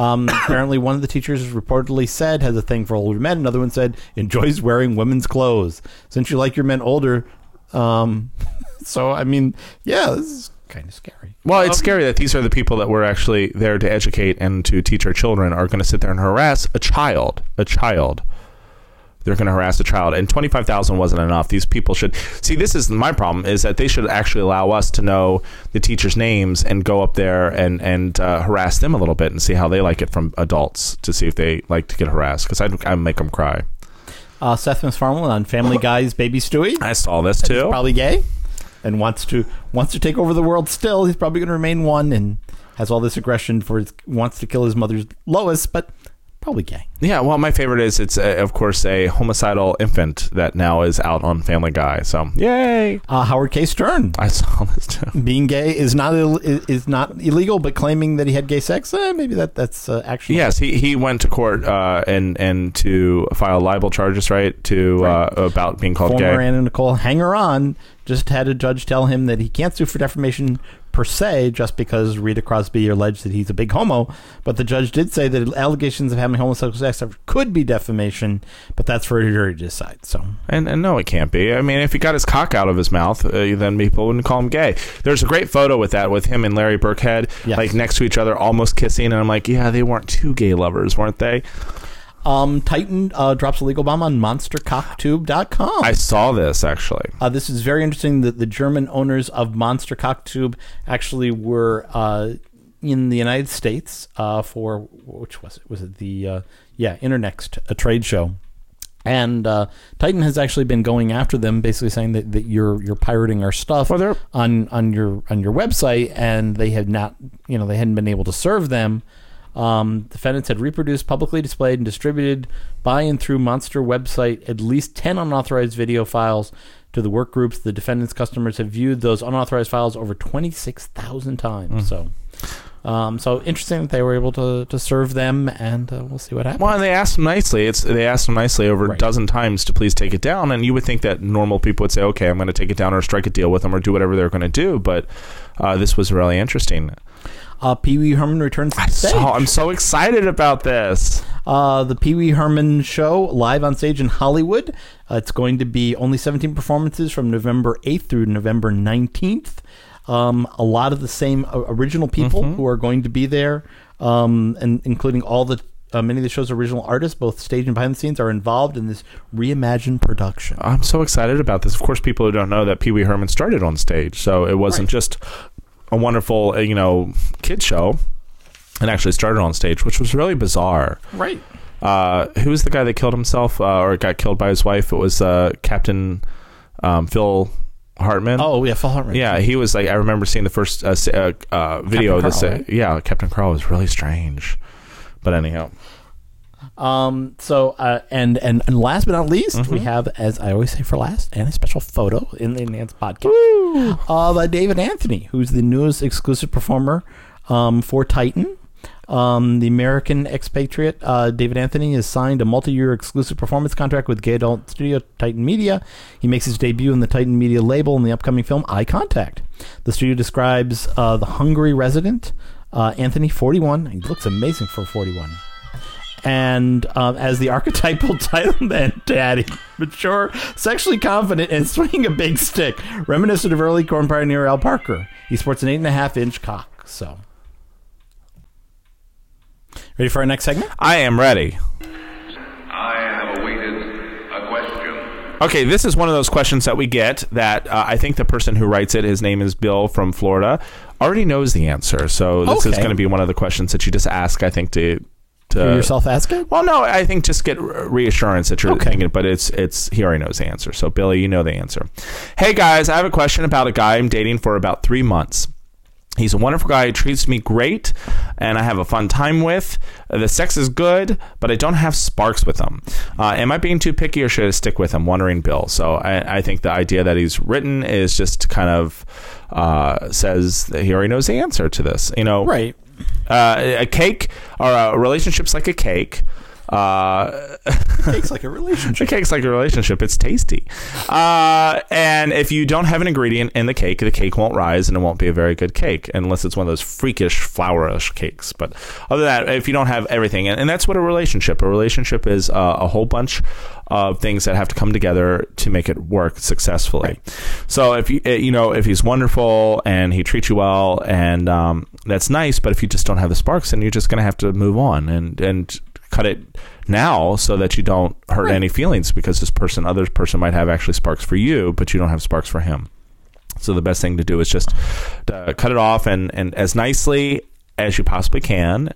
S3: Um, apparently, one of the teachers reportedly said has a thing for older men. Another one said enjoys wearing women's clothes. Since you like your men older, um, so I mean, yeah, this is kind of scary.
S2: Well, it's scary that these are the people that were actually there to educate and to teach our children are going to sit there and harass a child. A child. They're going to harass a child, and twenty five thousand wasn't enough. These people should see. This is my problem: is that they should actually allow us to know the teachers' names and go up there and and uh, harass them a little bit and see how they like it from adults to see if they like to get harassed. Because I'd, I'd make them cry.
S3: Uh, Seth MacFarlane on Family Guy's Baby Stewie.
S2: I saw this
S3: He's
S2: too.
S3: probably gay and wants to wants to take over the world still he's probably going to remain one and has all this aggression for his, wants to kill his mother's lois but probably gay
S2: Yeah, well, my favorite is it's uh, of course a homicidal infant that now is out on Family Guy. So yay!
S3: uh, howard k stern
S2: I saw this too.
S3: being gay is not Ill- is not illegal but claiming that he had gay sex eh, maybe that that's uh, actually
S2: Yes, he, he went to court uh, and and to file libel charges, right? To uh, about being called
S3: former
S2: gay.
S3: anna nicole hanger on just had a judge tell him that he can't sue for defamation per se just because Rita Crosby alleged that he's a big homo, but the judge did say that allegations of having homosexual sex could be defamation, but that's for a jury to decide. So
S2: And, and no, it can't be. I mean, if he got his cock out of his mouth, uh, then people wouldn't call him gay. There's a great photo with that, with him and Larry Birkhead,
S3: Yes.
S2: like next to each other, almost kissing. And I'm like, yeah, they weren't two gay lovers, weren't they?
S3: Um, Titan uh, drops a legal bomb on MonsterCocktube.com.
S2: I saw this actually.
S3: Uh, this is very interesting that the German owners of Monster Cocktube actually were uh, in the United States uh, for which was it? Was it the uh, yeah Internext a trade show? And uh, Titan has actually been going after them, basically saying that, that you're you're pirating our stuff
S2: Well,
S3: on on your on your website, and they have not you know they hadn't been able to serve them. Um, defendants had reproduced, publicly displayed, and distributed by and through Monster website at least 10 unauthorized video files to the work groups. The defendants' customers have viewed those unauthorized files over 26,000 times. So, um, so interesting that they were able to, to serve them, and uh, we'll see what happens.
S2: Well, and they asked him nicely. It's they asked him nicely over a dozen times to please take it down, and you would think that normal people would say, "Okay, I'm going to take it down," or strike a deal with them, or do whatever they're going to do. But uh, this was really interesting.
S3: Uh, Pee Wee Herman returns to
S2: I
S3: stage.
S2: Saw, I'm so excited about this.
S3: Uh, the Pee Wee Herman show live on stage in Hollywood. Uh, it's going to be only 17 performances from November 8th through November 19th. Um, a lot of the same uh, original people who are going to be there, um, and including all the uh, many of the show's original artists, both stage and behind the scenes, are involved in this reimagined production.
S2: I'm so excited about this. Of course, people who don't know that Pee Wee Herman started on stage, so it wasn't
S3: Right.
S2: just a wonderful, uh, you know, kid show. and actually started on stage, which was really bizarre.
S3: Right.
S2: Uh, who was the guy that killed himself uh, or got killed by his wife? It was uh, Captain um, Phil Hartman.
S3: Oh yeah, Phil Hartman.
S2: Yeah, he was like I remember seeing the first uh, uh, video of this.
S3: Carl, right?
S2: Yeah, Captain Carl was really strange. But anyhow,
S3: Um, so, uh, and, and and last but not least,
S2: Mm-hmm.
S3: we have, as I always say for last, and a special photo in the Nance podcast of uh, David Anthony, who's the newest exclusive performer um, for Titan. Um, the American expatriate uh, David Anthony has signed a multi-year exclusive performance contract with gay adult studio Titan Media. He makes his debut in the Titan Media label in the upcoming film Eye Contact. The studio describes uh, the Hungary resident uh, Anthony, 41. He looks amazing for 41 and um, as the archetypal title man daddy mature sexually confident and swinging a big stick reminiscent of early corn pioneer al parker he sports an eight and a half inch cock so ready for our next segment
S2: I am ready.
S6: I have awaited a question.
S2: Okay, this is one of those questions that we get that uh, I think the person who writes it, his name is Bill from Florida, already knows the answer. So this is going to be one of the questions that you just ask. I think to
S3: Hear yourself ask it
S2: Well, no, I think just get reassurance that you're
S3: Okay.
S2: thinking, but it's it's he already knows the answer. So Billy, you know the answer. Hey guys, I have a question about a guy I'm dating for about three months. He's a wonderful guy. He treats me great, and I have a fun time with. Uh, The sex is good, but I don't have sparks with him. Uh, am I being too picky, or should I stick with him? Wondering Bill. So I, I think the idea that he's written is just kind of uh, says that he already knows the answer to this. You know,
S3: right
S2: uh, a cake or a relationship's like a cake. Uh,
S3: takes like a relationship
S2: a cake's like a relationship. It's tasty. Uh, and if you don't have an ingredient in the cake, the cake won't rise and it won't be a very good cake unless it's one of those freakish flourish cakes. But other than that, if you don't have everything, and, and that's what a relationship, a relationship is uh, a whole bunch of things that have to come together to make it work successfully. So if you, uh, you know, if he's wonderful and he treats you well and, um, that's nice, but if you just don't have the sparks, then you're just going to have to move on and, and, cut it now so that you don't hurt any feelings because this person other person might have actually sparks for you but you don't have sparks for him. So the best thing to do is just uh, cut it off and and as nicely as you possibly can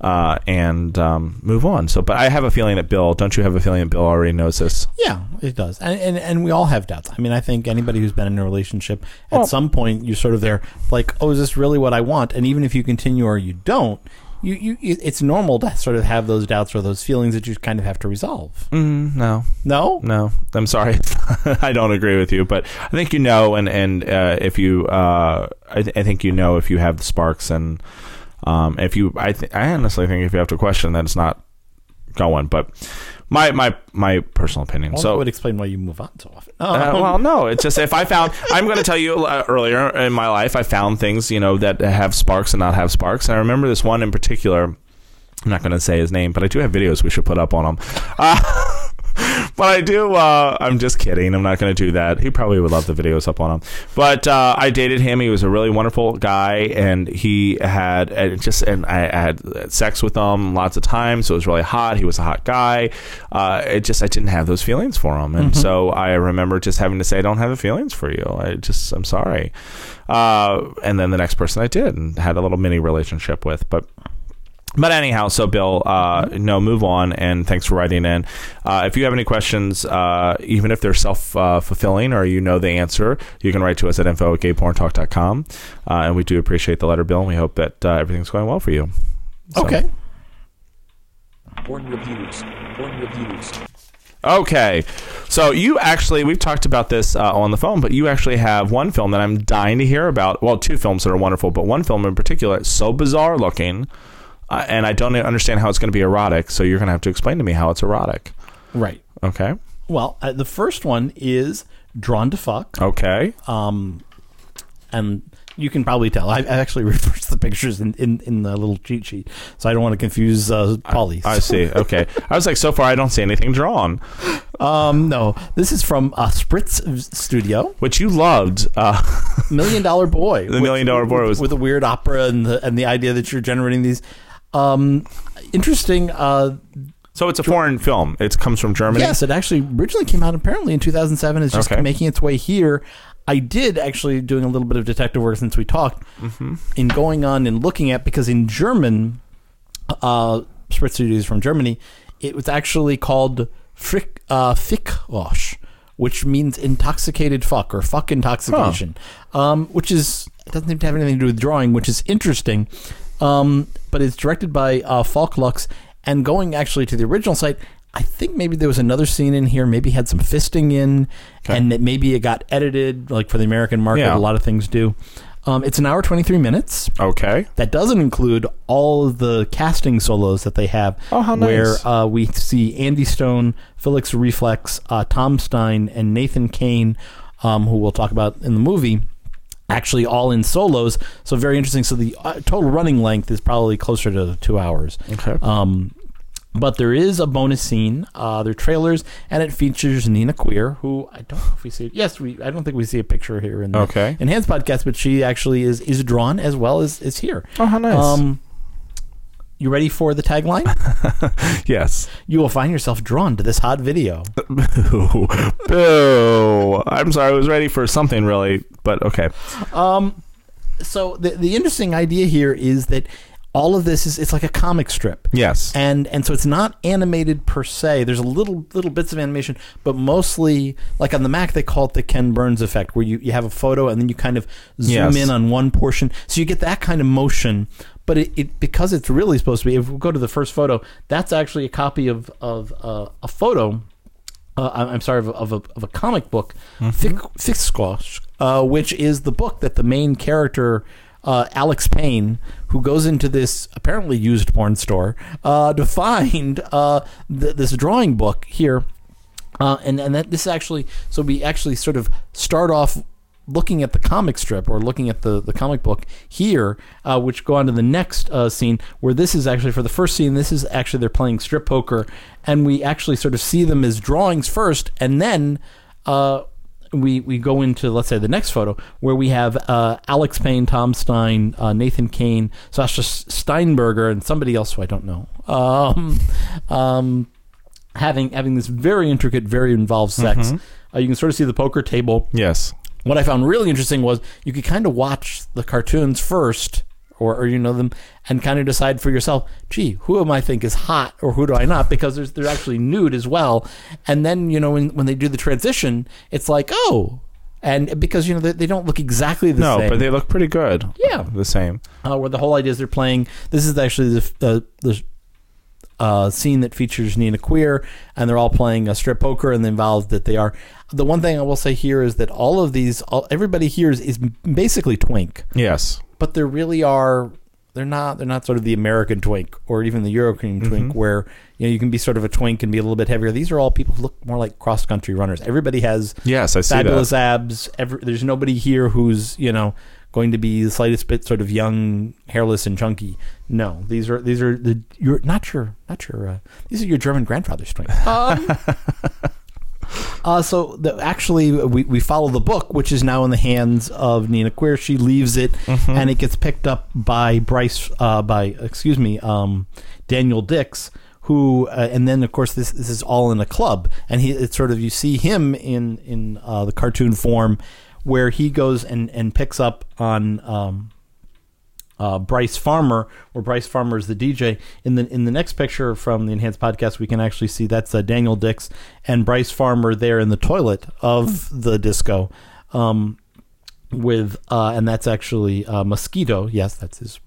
S2: uh, and um, move on. So but i have a feeling that bill don't you have a feeling that bill already knows this?
S3: Yeah, it does, and, and and we all have doubts. I mean, I think anybody who's been in a relationship at
S2: Well-
S3: some point, you're sort of there, like, oh, is this really what I want? And even if you continue or you don't, you you it's normal to sort of have those doubts or those feelings that you kind of have to resolve.
S2: mm, no
S3: No,
S2: No, I'm sorry. I don't agree with you, but I think you know, and and uh, if you, uh, I, th- I think you know if you have the sparks, and um, if you, I, th- I honestly think if you have to question, that it's not going. But my my my personal opinion.
S3: Well,
S2: so
S3: that would explain why you move on so often.
S2: uh,
S3: Um,
S2: well, no, it's just if I found, I'm going to tell you uh, earlier in my life, I found things, you know, that have sparks and not have sparks. And I remember this one in particular. I'm not going to say his name, but I do have videos we should put up on him. Uh, but I do. Uh, I'm just kidding. I'm not going to do that. He probably would love the videos up on him. But uh, I dated him. He was a really wonderful guy, and he had and just and I had sex with him lots of times. So it was really hot. He was a hot guy. Uh, it just I didn't have those feelings for him, and so I remember just having to say I don't have the feelings for you. I just I'm sorry. Uh, and then the next person I did and had a little mini relationship with, but. But anyhow, so Bill, uh, no, move on, and thanks for writing in. Uh, if you have any questions, uh, even if they're self uh, fulfilling or you know the answer, you can write to us at info at gayporntalk.com. Uh, and we do appreciate the letter, Bill, and we hope that uh, everything's going well for you. So-
S3: okay.
S7: Porn reviews. Porn reviews.
S2: Okay. So you actually, we've talked about this uh, on the phone, but you actually have one film that I'm dying to hear about. Well, two films that are wonderful, but one film in particular, so bizarre looking. Uh, and I don't understand how it's going to be erotic, so you're going to have to explain to me how it's erotic.
S3: Right.
S2: Okay.
S3: Well, uh, the first one is Drawn to Fuck.
S2: Okay.
S3: Um, and you can probably tell. I, I actually reversed the pictures in, in, in the little cheat sheet, so I don't want to confuse uh, Paulie.
S2: I see. Okay. I was like, so far I don't see anything drawn,
S3: Um, no, this is from uh, Spritzz Studio,
S2: which you loved. Uh,
S3: Million Dollar Boy.
S2: The Million Dollar Boy
S3: with,
S2: was-
S3: with a weird opera and the and the idea that you're generating these. Um, interesting. Uh,
S2: so it's a foreign film. It comes from Germany.
S3: yes, it actually originally came out apparently in 2007. It's just
S2: Okay.
S3: making its way here. I did actually doing a little bit of detective work since we talked
S2: Mm-hmm.
S3: in going on and looking at because in German, uh, Spritzz Studios from Germany, it was actually called Frick uh, Fickrausch, which means intoxicated fuck or fuck intoxication, um, which is it doesn't seem to have anything to do with drawing, which is interesting. Um, but it's directed by uh, Falk Lux, and going actually to the original site. I think maybe there was another scene in here. Maybe had some fisting in, and that maybe it got edited, like for the American market.
S2: Yeah.
S3: A lot of things do. Um, it's an hour twenty three minutes.
S2: Okay.
S3: That doesn't include all of the casting solos that they have.
S2: Oh, how nice.
S3: Where uh, we see Andy Stone, Felix Reflex, uh, Tom Stein, and Nathan Kane, um, who we'll talk about in the movie, actually all in solos. So very interesting. So the uh, total running length is probably closer to two hours.
S2: Okay.
S3: Um, but there is a bonus scene. Uh, they're trailers, and it features Nina Queer, who I don't know if we see. Yes, we. I don't think we see a picture here in the
S2: Okay.
S3: Enhanced podcast, but she actually is is drawn as well as is here.
S2: Oh, how nice.
S3: Um, you ready for the tagline?
S2: yes.
S3: you will find yourself drawn to this hot video.
S2: Boo. Boo. I'm sorry. I was ready for something really, but okay.
S3: Um, so the the interesting idea here is that all of this is it's like a comic strip.
S2: Yes.
S3: and and so it's not animated per se. There's a little little bits of animation, but mostly like on the Mac they call it the Ken Burns effect, where you, you have a photo and then you kind of zoom
S2: Yes.
S3: in on one portion, so you get that kind of motion. But it, it because it's really supposed to be. If we go to the first photo, that's actually a copy of of uh, a photo. Uh, I'm sorry of of a, of a comic book, Fickrausch, uh, which is the book that the main character uh, Alex Payne, who goes into this apparently used porn store uh, to find uh, th- this drawing book here, uh, and and that this actually so we actually sort of start off looking at the comic strip or looking at the, the comic book here, uh, which go on to the next uh, scene where this is actually for the first scene. This is actually they're playing strip poker, and we actually sort of see them as drawings first, and then. Uh, we, we go into let's say the next photo where we have uh, Alex Payne, Tom Stein, uh, Nathan Kane, Sasha Steinberger, and somebody else who I don't know. Um, um, having having this very intricate, very involved sex. Uh, you can sort of see the poker table.
S2: Yes.
S3: What I found really interesting was you could kind of watch the cartoons first, or, or you know them, and kind of decide for yourself, gee, who am I think is hot, or who do I not? Because there's they're actually nude as well. And then you know when when they do the transition, it's like oh. And because you know they, they don't look exactly the
S2: No,
S3: same, No,
S2: but they look pretty good.
S3: Yeah.
S2: The same.
S3: uh, where the whole idea is they're playing. This is actually the the, the uh, scene that features Nina Queer, and they're all playing a strip poker, and the involved that they are. The one thing I will say here is that all of these, all, everybody here is, is basically twink,
S2: Yes.
S3: but there really are. They're not. They're not sort of the American twink or even the European twink, where you know you can be sort of a twink and be a little bit heavier. These are all people who look more like cross country runners. Everybody has
S2: Yes, I see
S3: fabulous
S2: that.
S3: abs. Every, there's nobody here who's you know going to be the slightest bit sort of young, hairless, and chunky. No, these are these are the you're not your not your uh, these are your German grandfather's twins. Um, uh, so the, actually, we, we follow the book, which is now in the hands of Nina Queer. She leaves it, and it gets picked up by Bryce, uh, by excuse me, um, Daniel Dix, who, uh, and then of course this this is all in a club, and he it's sort of you see him in in uh, the cartoon form, where he goes and and picks up on. Um, uh, Bryce Farmer, where Bryce Farmer is the DJ. In the in the next picture from the Enhanced Podcast, we can actually see that's uh, Daniel Dix and Bryce Farmer there in the toilet of the disco, um, with uh, and that's actually uh, Mosquito. Yes, that's his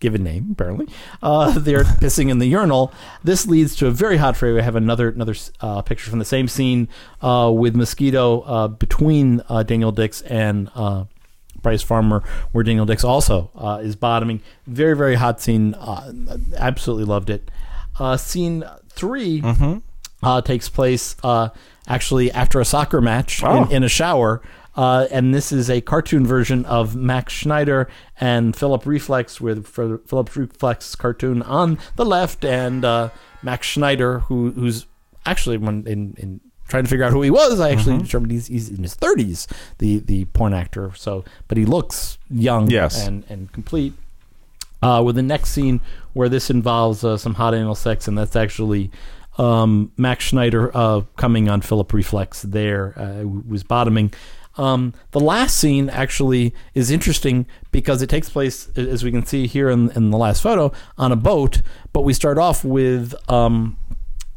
S3: given name apparently. Uh, they're pissing in the urinal. This leads to a very hot fray. We have another another uh, picture from the same scene uh, with Mosquito uh, between uh, Daniel Dix and. Uh, Bryce Farmer, where Daniel Dix also uh, is bottoming. Very, very hot scene. Uh, absolutely loved it. Uh, scene 3 uh, takes place uh, actually after a soccer match
S2: Oh.
S3: in, in a shower. Uh, and this is a cartoon version of Max Schneider and Philip Reflex, with Philip Reflex cartoon on the left, and uh, Max Schneider, who who's actually when in, in trying to figure out who he was, I actually determined he's, he's in his thirties, the the porn actor. So, but he looks young,
S2: Yes.
S3: and and complete. Uh, with the next scene where this involves uh, some hot anal sex, and that's actually um, Max Schneider uh, coming on Philip Reflex there, uh, was bottoming. Um, the last scene actually is interesting because it takes place, as we can see here in, in the last photo, on a boat. But we start off with um,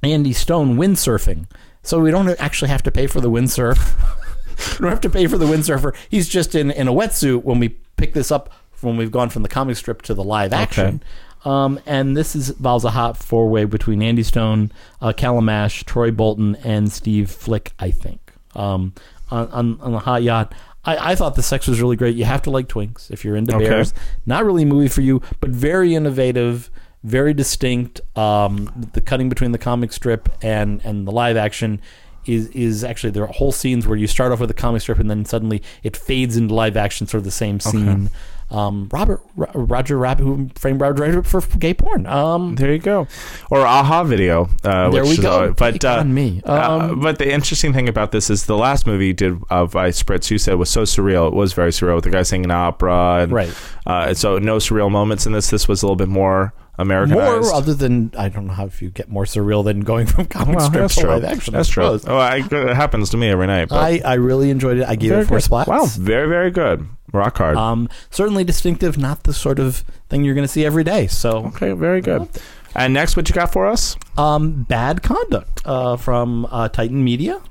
S3: Andy Stone windsurfing. So we don't actually have to pay for the windsurf. we don't have to pay for the windsurfer. He's just in, in a wetsuit when we pick this up when we've gone from the comic strip to the live action. Um, and this is involves a hot four way between Andy Stone, uh, Callum Ash, Troy Bolton, and Steve Flick, I think. Um, on, on, on the hot yacht. I, I thought the sex was really great. You have to like twinks if you're into
S2: Okay.
S3: bears. Not really a movie for you, but very innovative, very distinct. Um, the cutting between the comic strip and and the live action is is actually there are whole scenes where you start off with a comic strip and then suddenly it fades into live action, sort of the same scene. Um, Robert Ro- Roger Rabbit, who framed Roger Rabbit for gay porn. Um,
S2: There you go. Or aha video. Uh,
S3: There we
S2: is
S3: go.
S2: always- but uh,
S3: on me.
S2: uh,
S3: Um,
S2: but the interesting thing about this is the last movie you did of Ice Spritzz, you said was so surreal. It was very surreal with the guy singing opera, and
S3: Right.
S2: Uh, and so no surreal moments in this. This was a little bit more Americanized.
S3: more other than I don't know how if you get more surreal than going from comic
S2: well,
S3: strip to live action.
S2: That's true. Oh, I, it happens to me every night. But
S3: I, I really enjoyed it. I gave it four
S2: good.
S3: splats.
S2: Wow, very very good. Rock hard.
S3: Um, certainly distinctive, not the sort of thing you're going to see every day. So,
S2: okay, very good. And next, what you got for us?
S3: um, Bad Conduct uh, from uh, Titan Media.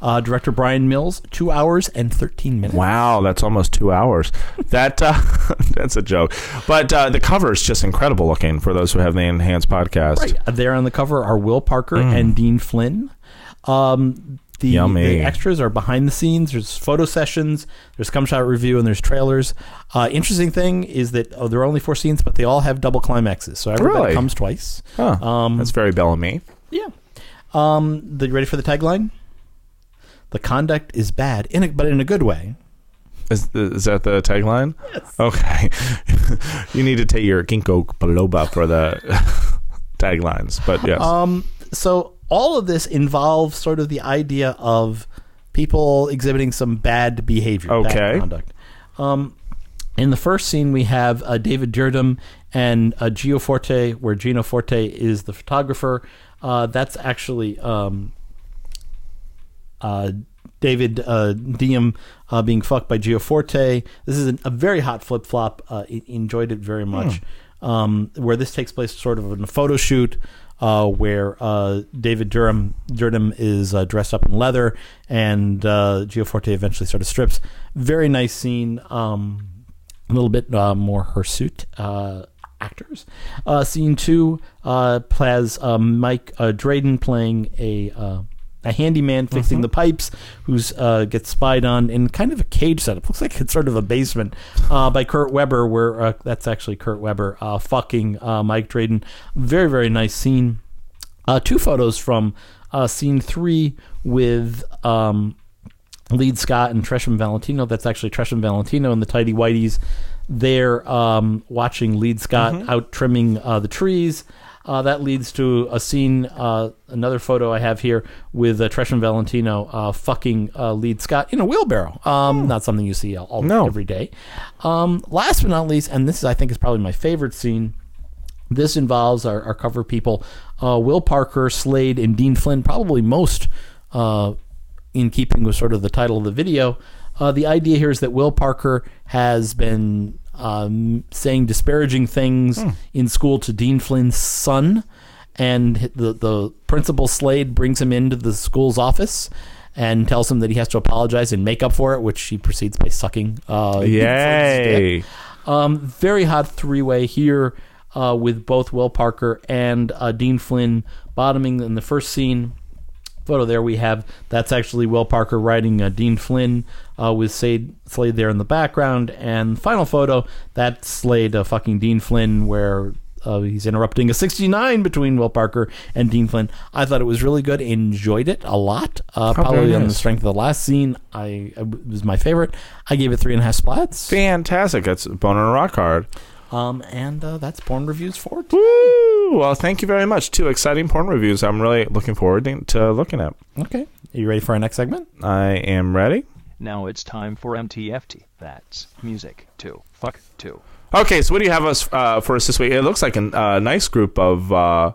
S3: Uh, director Brian Mills, two hours and 13 minutes.
S2: Wow, that's almost two hours. That uh, that's a joke. But uh, the cover is just incredible looking for those who have the enhanced podcast.
S3: Right. There on the cover are Will Parker and Dean Flynn. Um, the. The extras are behind the scenes. There's photo sessions. There's come shot review, and there's trailers. Uh, interesting thing is that oh, there are only four scenes, but they all have double climaxes, so everybody
S2: Really?
S3: comes twice.
S2: Huh.
S3: Um,
S2: that's very Bellamy.
S3: Yeah. Um, the, you ready for the tagline? The conduct is bad, in a, but in a good way.
S2: Is, is that the tagline? Yes. Okay. you need to take your ginkgo biloba for the taglines, but yes.
S3: Um, so all of this involves sort of the idea of people exhibiting some bad behavior,
S2: Okay.
S3: bad conduct. Um, in the first scene, we have uh, David Dirdum and uh, Gio Forte, where Gino Forte is the photographer. Uh, that's actually um, uh, David uh, Diem uh, being fucked by Gio Forte. This is an, a very hot flip flop. Uh, enjoyed it very much. Um, where this takes place, sort of in a photo shoot. Uh, where uh, David Durham Durham is uh, dressed up in leather, and uh, Gio Forte eventually sort of strips. Very nice scene. Um, a little bit uh, more hirsute uh, actors. Uh, scene two uh, uh, Mike Drayden playing a a handyman fixing the pipes, who's uh, gets spied on in kind of a cage setup. Looks like it's sort of a basement uh, by Kurt Weber, where uh, that's actually Kurt Weber uh, fucking uh, Mike Drayden. Very very nice scene. Uh, two photos from uh, scene three with. Um, lead Scott and Tresham Valentino. That's actually Tresham Valentino and the Tidy Whiteys. They're um, watching lead Scott out trimming uh, the trees. Uh, that leads to a scene, uh, another photo I have here with uh, Tresham Valentino uh, fucking uh, lead Scott in a wheelbarrow. Um, Not something you see all, all
S2: No.
S3: every day. Um, last but not least, and this is I think is probably my favorite scene. This involves our, our cover people, uh, Will Parker, Slade, and Dean Flynn. Probably most uh, in keeping with sort of the title of the video. Uh, the idea here is that Will Parker has been um, saying disparaging things in school to Dean Flynn's son, and the the principal Slade brings him into the school's office and tells him that he has to apologize and make up for it, which he proceeds by sucking. Uh, Dean Flynn's dick.
S2: Yay.
S3: Um, very hot three way here uh, with both Will Parker and uh, Dean Flynn bottoming in the first scene. Photo there we have that's actually Will Parker riding uh, Dean Flynn uh, with Slade, Slade there in the background. And final photo that's Slade uh, fucking Dean Flynn where uh, he's interrupting a 69 between Will Parker and Dean Flynn. I thought it was really good. Enjoyed it a lot. Uh, probably on the strength of the last scene. I it was my favorite. I gave it three and a half splats.
S2: Fantastic. That's Boner and Rock Hard.
S3: Um, and uh, that's porn reviews for it.
S2: Woo! Well, thank you very much. Two exciting porn reviews. I'm really looking forward to- to looking at.
S3: Okay, are you ready for our next segment?
S2: I am ready.
S8: Now it's time for MTFT. That's music to fuck to.
S2: Okay, so what do you have us uh, for us this week? It looks like a uh, nice group of uh,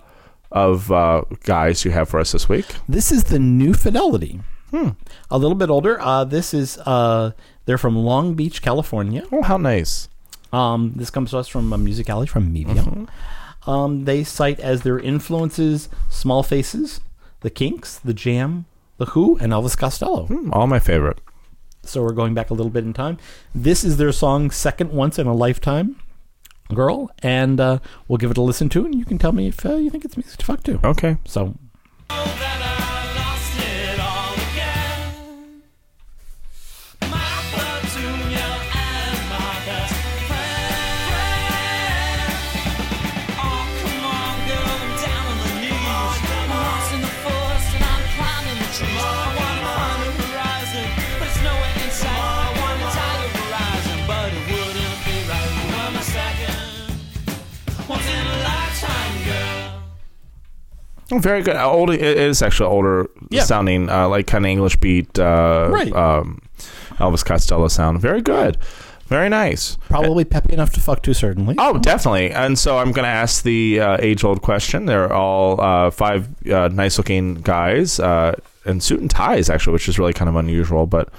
S2: of uh, guys you have for us this week.
S3: This is the new Fidelity. Hmm. A little bit older. Uh, this is uh, they're from Long Beach, California.
S2: Oh, how nice!
S3: Um, this comes to us from a music alley from Mevio. Um, they cite as their influences Small Faces, The Kinks, The Jam, The Who, and Elvis Costello.
S2: Hmm, All my favorite.
S3: So we're going back a little bit in time. This is their song "Second Once in a Lifetime." Girl, and uh, we'll give it a listen to, and you can tell me if uh, you think it's music to fuck to.
S2: Okay.
S3: So
S2: very good. Uh, Old. It is actually older
S3: Yeah.
S2: sounding, uh, like kind of English beat, uh,
S3: Right.
S2: um, Elvis Costello sound. Very good. Very nice.
S3: probably peppy enough to fuck to, certainly.
S2: Oh, definitely. And so I'm going to ask the uh, age old question. They're all uh, five uh, nice looking guys uh, in suit and ties, actually, which is really kind of unusual. But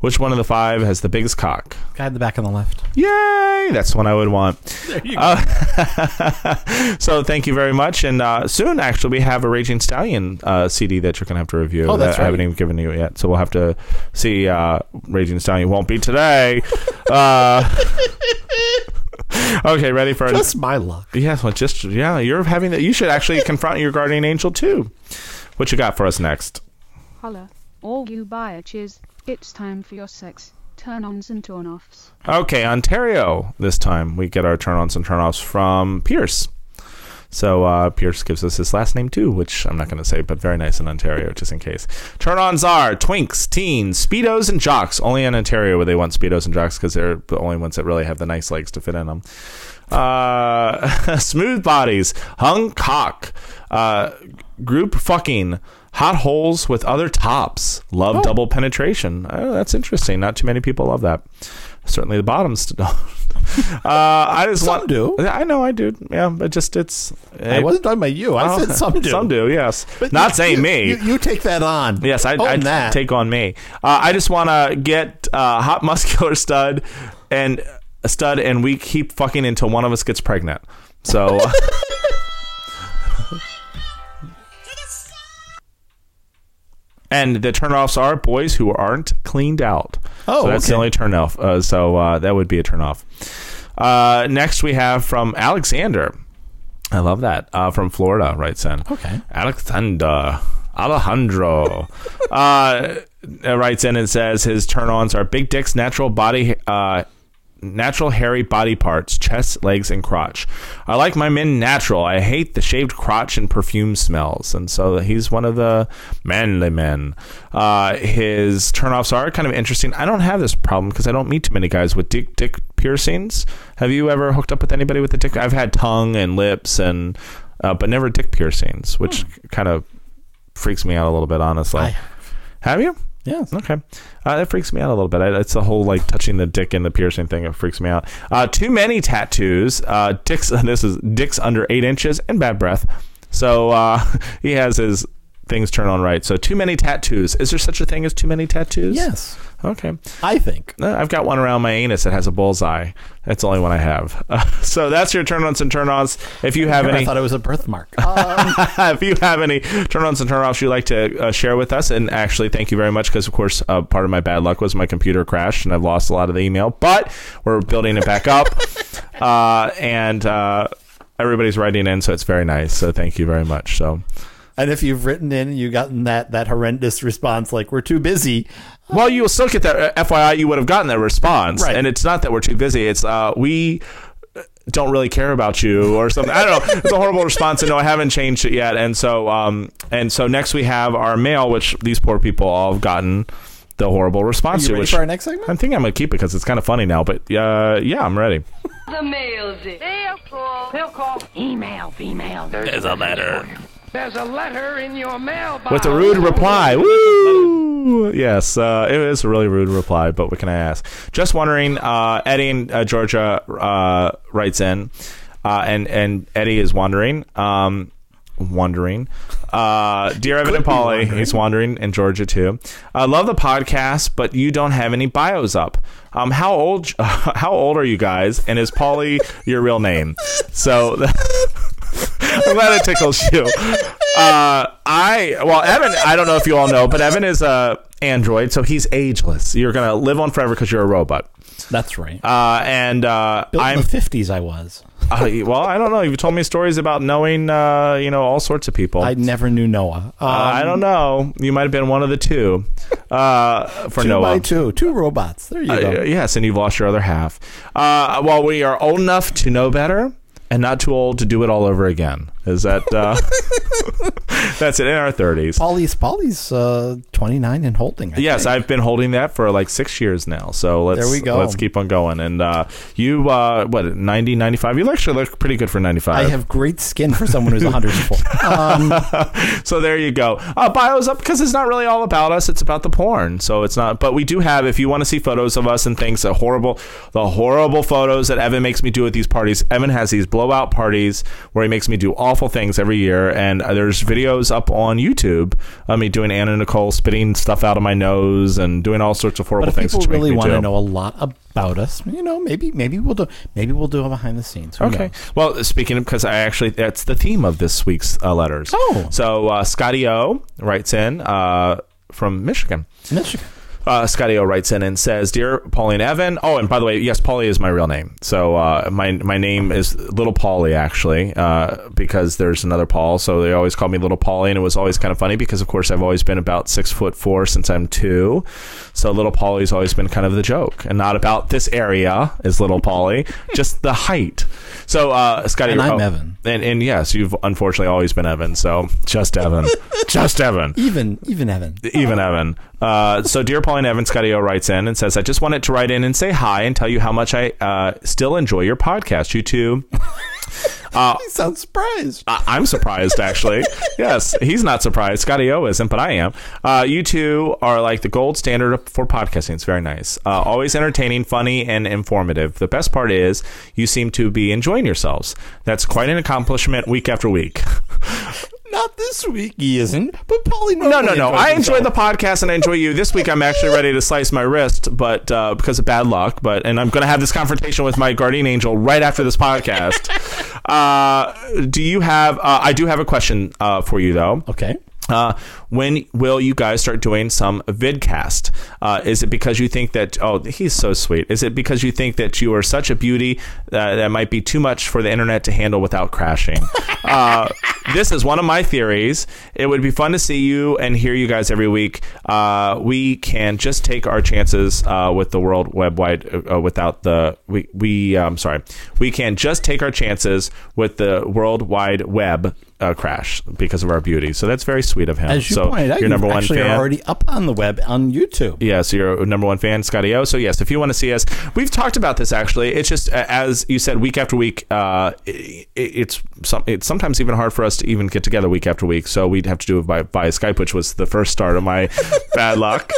S2: which one of the five has the biggest cock?
S3: Guy in the back on the left.
S2: Yay! That's the one I would want.
S3: There you
S2: Uh, so thank you very much. And uh, soon, actually, we have a Raging Stallion uh, CD that you're going to have to review.
S3: Oh, that's
S2: that I haven't even given you yet. So we'll have to see. Uh, Raging Stallion won't be today. uh, okay, ready for
S3: Just my luck.
S2: Yes, well, just yeah, you're having that. You should actually confront your guardian angel too. What you got for us next?
S4: Holla. All you bitches, it's time for your sex. Turn ons and turn offs.
S2: Okay, Ontario. This time we get our turn-ons and turn-offs from Pierce. So uh, Pierce gives us his last name too, which I'm not going to say, but very nice in Ontario, just in case. Turn-ons are twinks, teens, speedos, and jocks. Only in Ontario where they want speedos and jocks because they're the only ones that really have the nice legs to fit in them. Uh, smooth bodies, hung cock, uh, group fucking, hot holes with other tops, love double penetration. Oh, that's interesting. Not too many people love that. Certainly the bottoms don't. uh, I just
S3: Some
S2: want,
S3: do.
S2: I know I do. Yeah, but just it's.
S3: I wasn't talking about you. I
S2: Oh,
S3: said some do.
S2: Some do. Yes.
S3: But
S2: Not
S3: you-
S2: saying
S3: you-
S2: me.
S3: You, you take that on.
S2: Yes, I, I
S3: that.
S2: take on me. Uh, I just want to get uh, hot muscular stud and a stud, and we keep fucking until one of us gets pregnant. So. And the turnoffs are boys who aren't cleaned out.
S3: Oh,
S2: so that's the only turnoff. Uh, so uh, that would be a turnoff. Uh, next, we have from Alexander. I love that. Uh, from Florida, writes in.
S3: Okay.
S2: Alexander Alejandro uh, writes in and says his turn-ons are big dicks, natural body, uh, natural hairy body parts, chest, legs, and crotch. I like my men natural. I hate the shaved crotch and perfume smells, and so he's one of the manly men. Uh, his turn-offs are kind of interesting. I don't have this problem because I don't meet too many guys with dick dick piercings. Have you ever hooked up with anybody with a dick? I've had tongue and lips and uh, but never dick piercings, which kind of freaks me out a little bit, honestly.
S3: I-
S2: Have you?
S3: Yes.
S2: Okay, uh, that freaks me out a little bit. I, it's the whole like touching the dick and the piercing thing. It freaks me out. Uh, too many tattoos. Uh, dicks. This is dicks under eight inches and bad breath. So uh, he has his things turn on right. So too many tattoos. Is there such a thing as too many tattoos?
S3: Yes.
S2: Okay.
S3: I think.
S2: Uh, I've got one around my anus that has a bullseye. That's the only one I have. Uh, so that's your turn-ons and turn-offs. If you have
S3: I
S2: any, I
S3: thought it was a birthmark.
S2: if you have any turn-ons and turn-offs you'd like to uh, share with us, and actually thank you very much because of course uh, part of my bad luck was my computer crashed and I've lost a lot of the email, but we're building it back up, uh, and uh, everybody's writing in, so it's very nice. So thank you very much. So.
S3: And if you've written in and you've gotten that, that horrendous response like, we're too busy,
S2: Well, you will still get that. uh, FYI, you would have gotten that response,
S3: Right.
S2: and it's not that we're too busy. It's uh, we don't really care about you or something. I don't know. It's a horrible response, and no, I haven't changed it yet. And so, um, and so next we have our mail, which these poor people all have gotten the horrible
S3: are
S2: response
S3: you
S2: to.
S3: ready
S2: Which
S3: for our next segment?
S2: I'm thinking I'm gonna keep it because it's kind of funny now. But uh, yeah, I'm ready.
S9: The mail's it. Mail call. Mail call. Email, female.
S2: There's a letter
S9: There's a letter in your mailbox.
S2: with a rude reply. Woo! Yes, uh, it is a really rude reply, but what can I ask? Just wondering. Uh, Eddie in uh, Georgia uh, writes in, uh, and and Eddie is wondering. Um, wondering. Uh, dear Evan and Paulie, he's wandering in Georgia too. I love the podcast, but you don't have any bios up. Um, how old? how old are you guys? And is Paulie your real name? So. I'm glad it tickles you. Uh, I well, Evan. I don't know if you all know, but Evan is a android, so he's ageless. You're gonna live on forever because you're a robot.
S3: That's right.
S2: Uh, and uh,
S3: Built
S2: I'm
S3: in the fifties, I was.
S2: uh, well. I don't know. You've told me stories about knowing, uh, you know, all sorts of people.
S3: I never knew Noah.
S2: Uh, I don't know. You might have been one of the two. Uh, for
S3: two
S2: Noah.
S3: by two, two robots. There you
S2: Uh,
S3: go.
S2: yes, and you've lost your other half. Uh, well, we are old enough to know better and not too old to do it all over again. Is that uh, that's it in our thirties?
S3: Paulie's Paulie's uh, twenty nine and holding. I
S2: Yes,
S3: think.
S2: I've been holding that for like six years now. So let's
S3: There we go.
S2: let's keep on going. And uh, you, uh, what 90, 95? You actually look pretty good for ninety
S3: I have great skin for someone who's 104. Um,
S2: so there you go. Uh, bio's up because it's not really all about us. It's about the porn. So it's not. But we do have. If you want to see photos of us and things, the horrible, the horrible photos that Evan makes me do at these parties. Evan has these blowout parties where he makes me do awful things every year, and uh, there's videos up on YouTube of me doing Anna Nicole spitting stuff out of my nose and doing all sorts of horrible things.
S3: people
S2: that you make
S3: really want to know a lot about us, you know, maybe maybe we'll do maybe we'll do a behind the scenes. Who
S2: Okay.
S3: knows?
S2: Well, speaking of, because I actually, that's the theme of this week's uh, letters.
S3: Oh.
S2: So uh, Scotty O writes in uh, from Michigan.
S3: Michigan.
S2: Uh, Scotty O writes in and says, "Dear Paulie and Evan." Oh, and by the way, yes, Paulie is my real name. So uh, my my name is Little Paulie actually, uh, because there's another Paul. So they always call me Little Paulie, and it was always kind of funny because, of course, I've always been about six foot four since I'm two. So Little Paulie's always been kind of the joke, and not about this area is Little Paulie, just the height. So uh, Scotty,
S3: And I'm
S2: oh,
S3: Evan.
S2: and and yes, you've unfortunately always been Evan. So just Evan, just Evan
S3: Even even Evan.
S2: even Evan. Uh, so, dear Pauline Evan, Scotty O writes in and says, I just wanted to write in and say hi and tell you how much I uh, still enjoy your podcast. You two.
S3: He sounds surprised.
S2: I- I'm surprised, actually. yes, he's not surprised. Scotty O isn't, but I am. Uh, you two are like the gold standard for podcasting. It's very nice. Uh, always entertaining, funny, and informative. The best part is you seem to be enjoying yourselves. That's quite an accomplishment week after week.
S3: Not this week, he isn't. But Paulie,
S2: No, no, no. I enjoy the podcast and I enjoy you. This week, I'm actually ready to slice my wrist, but uh, because of bad luck. But and I'm going to have this confrontation with my guardian angel right after this podcast. uh, do you have? Uh, I do have a question uh, for you though.
S3: Okay.
S2: Uh, when will you guys start doing some vidcast? Uh, is it because you think that oh he's so sweet? Is it because you think that you are such a beauty uh, that might be too much for the internet to handle without crashing? uh, this is one of my theories. It would be fun to see you and hear you guys every week. Uh, we can just take our chances uh, with the World Web Wide uh, without the we we um, sorry we can just take our chances with the World Wide Web uh, crash because of our beauty. So that's very sweet of him.
S3: As you
S2: so
S3: pointed out,
S2: your number one
S3: actually
S2: fan.
S3: already up on the web on YouTube.
S2: Yeah, so you're number one fan, Scotty O. So yes, if you want to see us, we've talked about this actually. It's just as you said, week after week. Uh, it, it's some, it's sometimes even hard for us to even get together week after week. So we'd have to do it by, by Skype, which was the first start of my bad luck.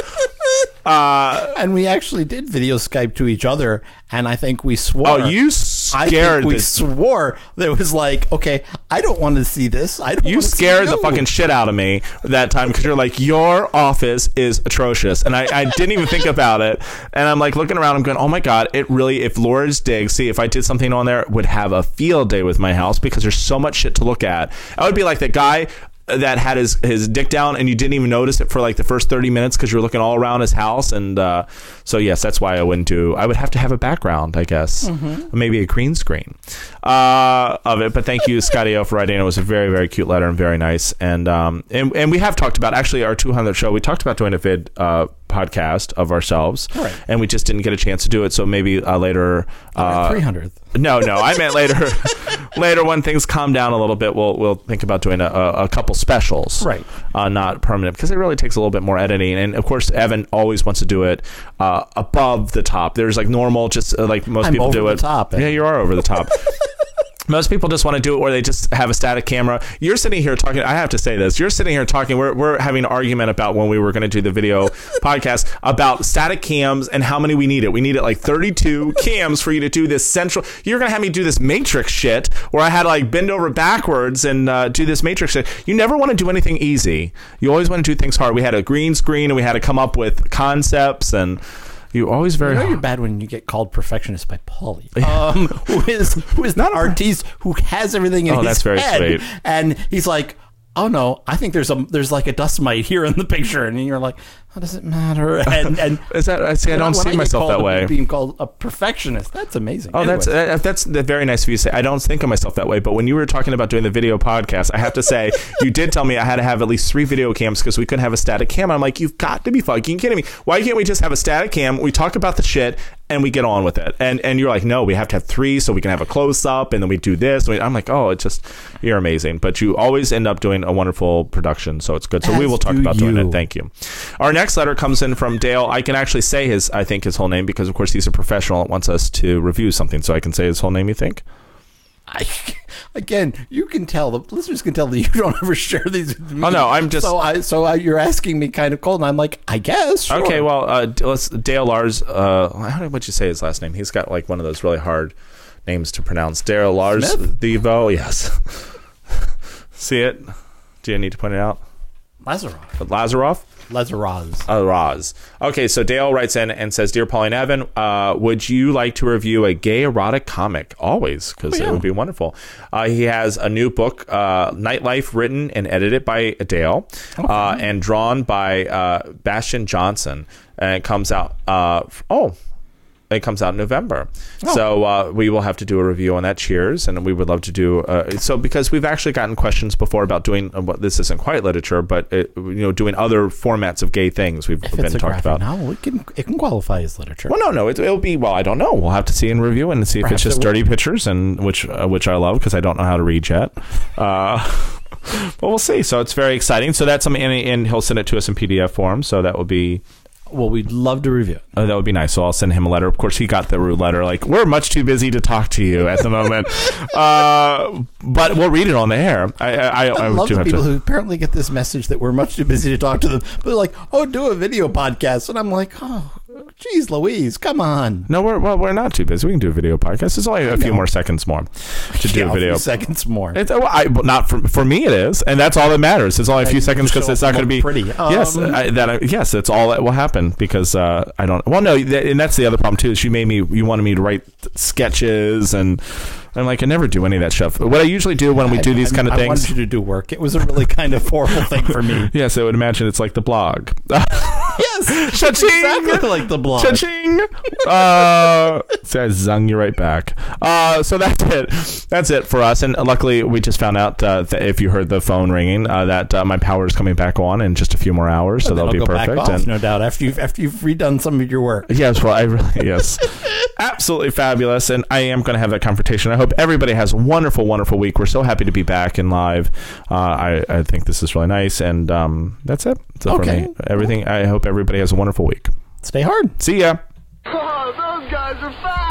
S2: Uh,
S3: And we actually did video Skype to each other, and I think we swore.
S2: oh, you
S3: I
S2: scared
S3: think we
S2: the
S3: swore that it was like, okay, I don't want to see this. I don't.
S2: You scared the fucking shit out of me that time because you're like, your office is atrocious. And I, I didn't even think about it. And I'm like looking around, I'm going, oh my God, it really, if Laura's Dig, see, if I did something on there, would have a field day with my house because there's so much shit to look at. I would be like the guy that had his, his dick down and you didn't even notice it for like the first 30 minutes because you were looking all around his house. And uh, so, yes, that's why I wouldn't do, I would have to have a background, I guess. Maybe a green screen uh, of it. But thank you, Scotty O, for writing. It was a very, very cute letter and very nice. And um, and, and we have talked about actually our 200th show. We talked about doing a vid uh, podcast of ourselves,
S3: Right.
S2: and we just didn't get a chance to do it. So maybe uh, later. Uh,
S3: Three hundredth.
S2: No, no, I meant later. later, when things calm down a little bit, we'll we'll think about doing a, a, couple specials,
S3: Right.
S2: Uh, not permanent because it really takes a little bit more editing. And of course, Evan always wants to do it uh, above the top. There's like normal, just uh, like most
S3: I'm
S2: people
S3: over
S2: do
S3: the
S2: it.
S3: top, eh?
S2: Yeah, you are over the top. Most people just want to do it where they just have a static camera. You're sitting here talking. I have to say this. You're sitting here talking. We're, we're having an argument about when we were going to do the video podcast about static cams and how many we need it. We need it like 32 cams for you to do this central. You're going to have me do this matrix shit where I had to like bend over backwards and uh, do this matrix shit. You never want to do anything easy. You always want to do things hard. We had a green screen and we had to come up with concepts and you always very
S3: You know you're bad when you get called perfectionist by Paulie, um, who is who is not an artiste who has everything in
S2: Oh,
S3: his
S2: that's very
S3: head,
S2: sweet.
S3: and he's like. oh no, I think there's a there's like a dust mite here in the picture, and you're like, how does it matter? And and
S2: Is that? I see. I don't
S3: when
S2: see
S3: get
S2: myself
S3: called
S2: that
S3: a-
S2: way.
S3: Being called a perfectionist, that's amazing.
S2: Oh, that's uh, that's that's very nice of you to say. I don't think of myself that way, but when you were talking about doing the video podcast, I have to say you did tell me I had to have at least three video cams because we couldn't have a static cam. I'm like, you've got to be fucking kidding me! Why can't we just have a static cam? We talk about the shit and we get on with it. And and you're like, no, we have to have three so we can have a close up, and then we do this. I'm like, oh, it's just you're amazing. But you always end up doing a wonderful production, so it's good. So we will talk
S3: do
S2: about doing it. Thank you. Our next letter comes in from Dale. I can actually say his, I think his whole name because of course he's a professional and wants us to review something. So I can say his whole name. You think?
S3: I, again, you can tell the listeners can tell that you don't ever share these. With me.
S2: Oh, no, I'm just-
S3: so I so I, you're asking me kind of cold, and I'm like, I guess. sure.
S2: Okay, well, uh, let's Dale Lars. Uh, how did what you say his last name? He's got like one of those really hard names to pronounce. Dale Lars
S3: Smith?
S2: Devo. Yes. See it? Do you need to point it out?
S3: Lazarov,
S2: Lazaroff.
S3: Lazaroz.
S2: Uh, Roz. Okay, so Dale writes in and says, "Dear Pauline Evan, uh, would you like to review a gay erotic comic? Always, because
S3: Oh, yeah.
S2: it would be wonderful." Uh, he has a new book, uh, Nightlife, written and edited by Dale, uh, and drawn by uh, Bastian Jonsson, and it comes out. Uh, f- oh. It comes out in November,
S3: Oh.
S2: so uh, we will have to do a review on that. Cheers, and we would love to do uh, so because we've actually gotten questions before about doing uh, what this isn't quite literature, but it, you know, doing other formats of gay things. We've
S3: If
S2: been talked about.
S3: novel, it can it can qualify as literature.
S2: Well, no, no, it, it'll be. Well, I don't know. We'll have to see in review and see if
S3: Perhaps
S2: it's just
S3: it
S2: dirty pictures, and which uh, which I love because I don't know how to read yet. Uh, but we'll see. So it's very exciting. So that's something, and, and he'll send it to us in PDF form. So that will be
S3: Well, we'd love to review it.
S2: uh, that would be nice. So I'll send him a letter. Of course, he got the letter. Like we're much too busy to talk to you at the moment, uh, but we'll read it on the air. I I, I,
S3: I, love the people
S2: to.
S3: who apparently get this message that we're much too busy to talk to them. But they're like, "Oh, do a video podcast," and I'm like, "Oh, geez, Louise, come on."
S2: No, we're well, we're not too busy. We can do a video podcast. It's only a few more seconds more to do
S3: Yeah,
S2: a
S3: a few
S2: video.
S3: seconds more.
S2: It's well, I, not for for me. It is, and that's all that matters. It's only a few seconds because it's not going to be
S3: pretty.
S2: yes,
S3: Um,
S2: I, that I, yes, that's all that will happen because uh, I don't. Well, no, and that's the other problem too. Is you made me you wanted me to write sketches and. I'm like I never do any of that stuff. What I usually do when we do these
S3: I-
S2: kind of
S3: I
S2: things, I
S3: wanted you to do work. It was a really kind of horrible thing for me.
S2: yes, I would imagine it's like the blog.
S3: yes,
S2: Cha-ching!
S3: exactly like the blog.
S2: Cha-ching! Uh, see, I zung you right back. Uh, so that's it. That's it for us. And luckily, we just found out uh, that if you heard the phone ringing, uh, that uh, my power is coming back on in just a few more hours. So that'll be
S3: I'll back
S2: perfect.
S3: off,
S2: And
S3: no doubt. After you've after you've redone some of your work.
S2: yes, well, I really yes, absolutely fabulous. And I am going to have that confrontation. I hope everybody has a wonderful, wonderful week. We're so happy to be back and live. Uh, I I think this is really nice. And um, that's it. So for
S3: Okay.
S2: me, everything. I hope everybody has a wonderful week.
S3: Stay hard.
S2: See ya.
S10: Oh, those guys are fast!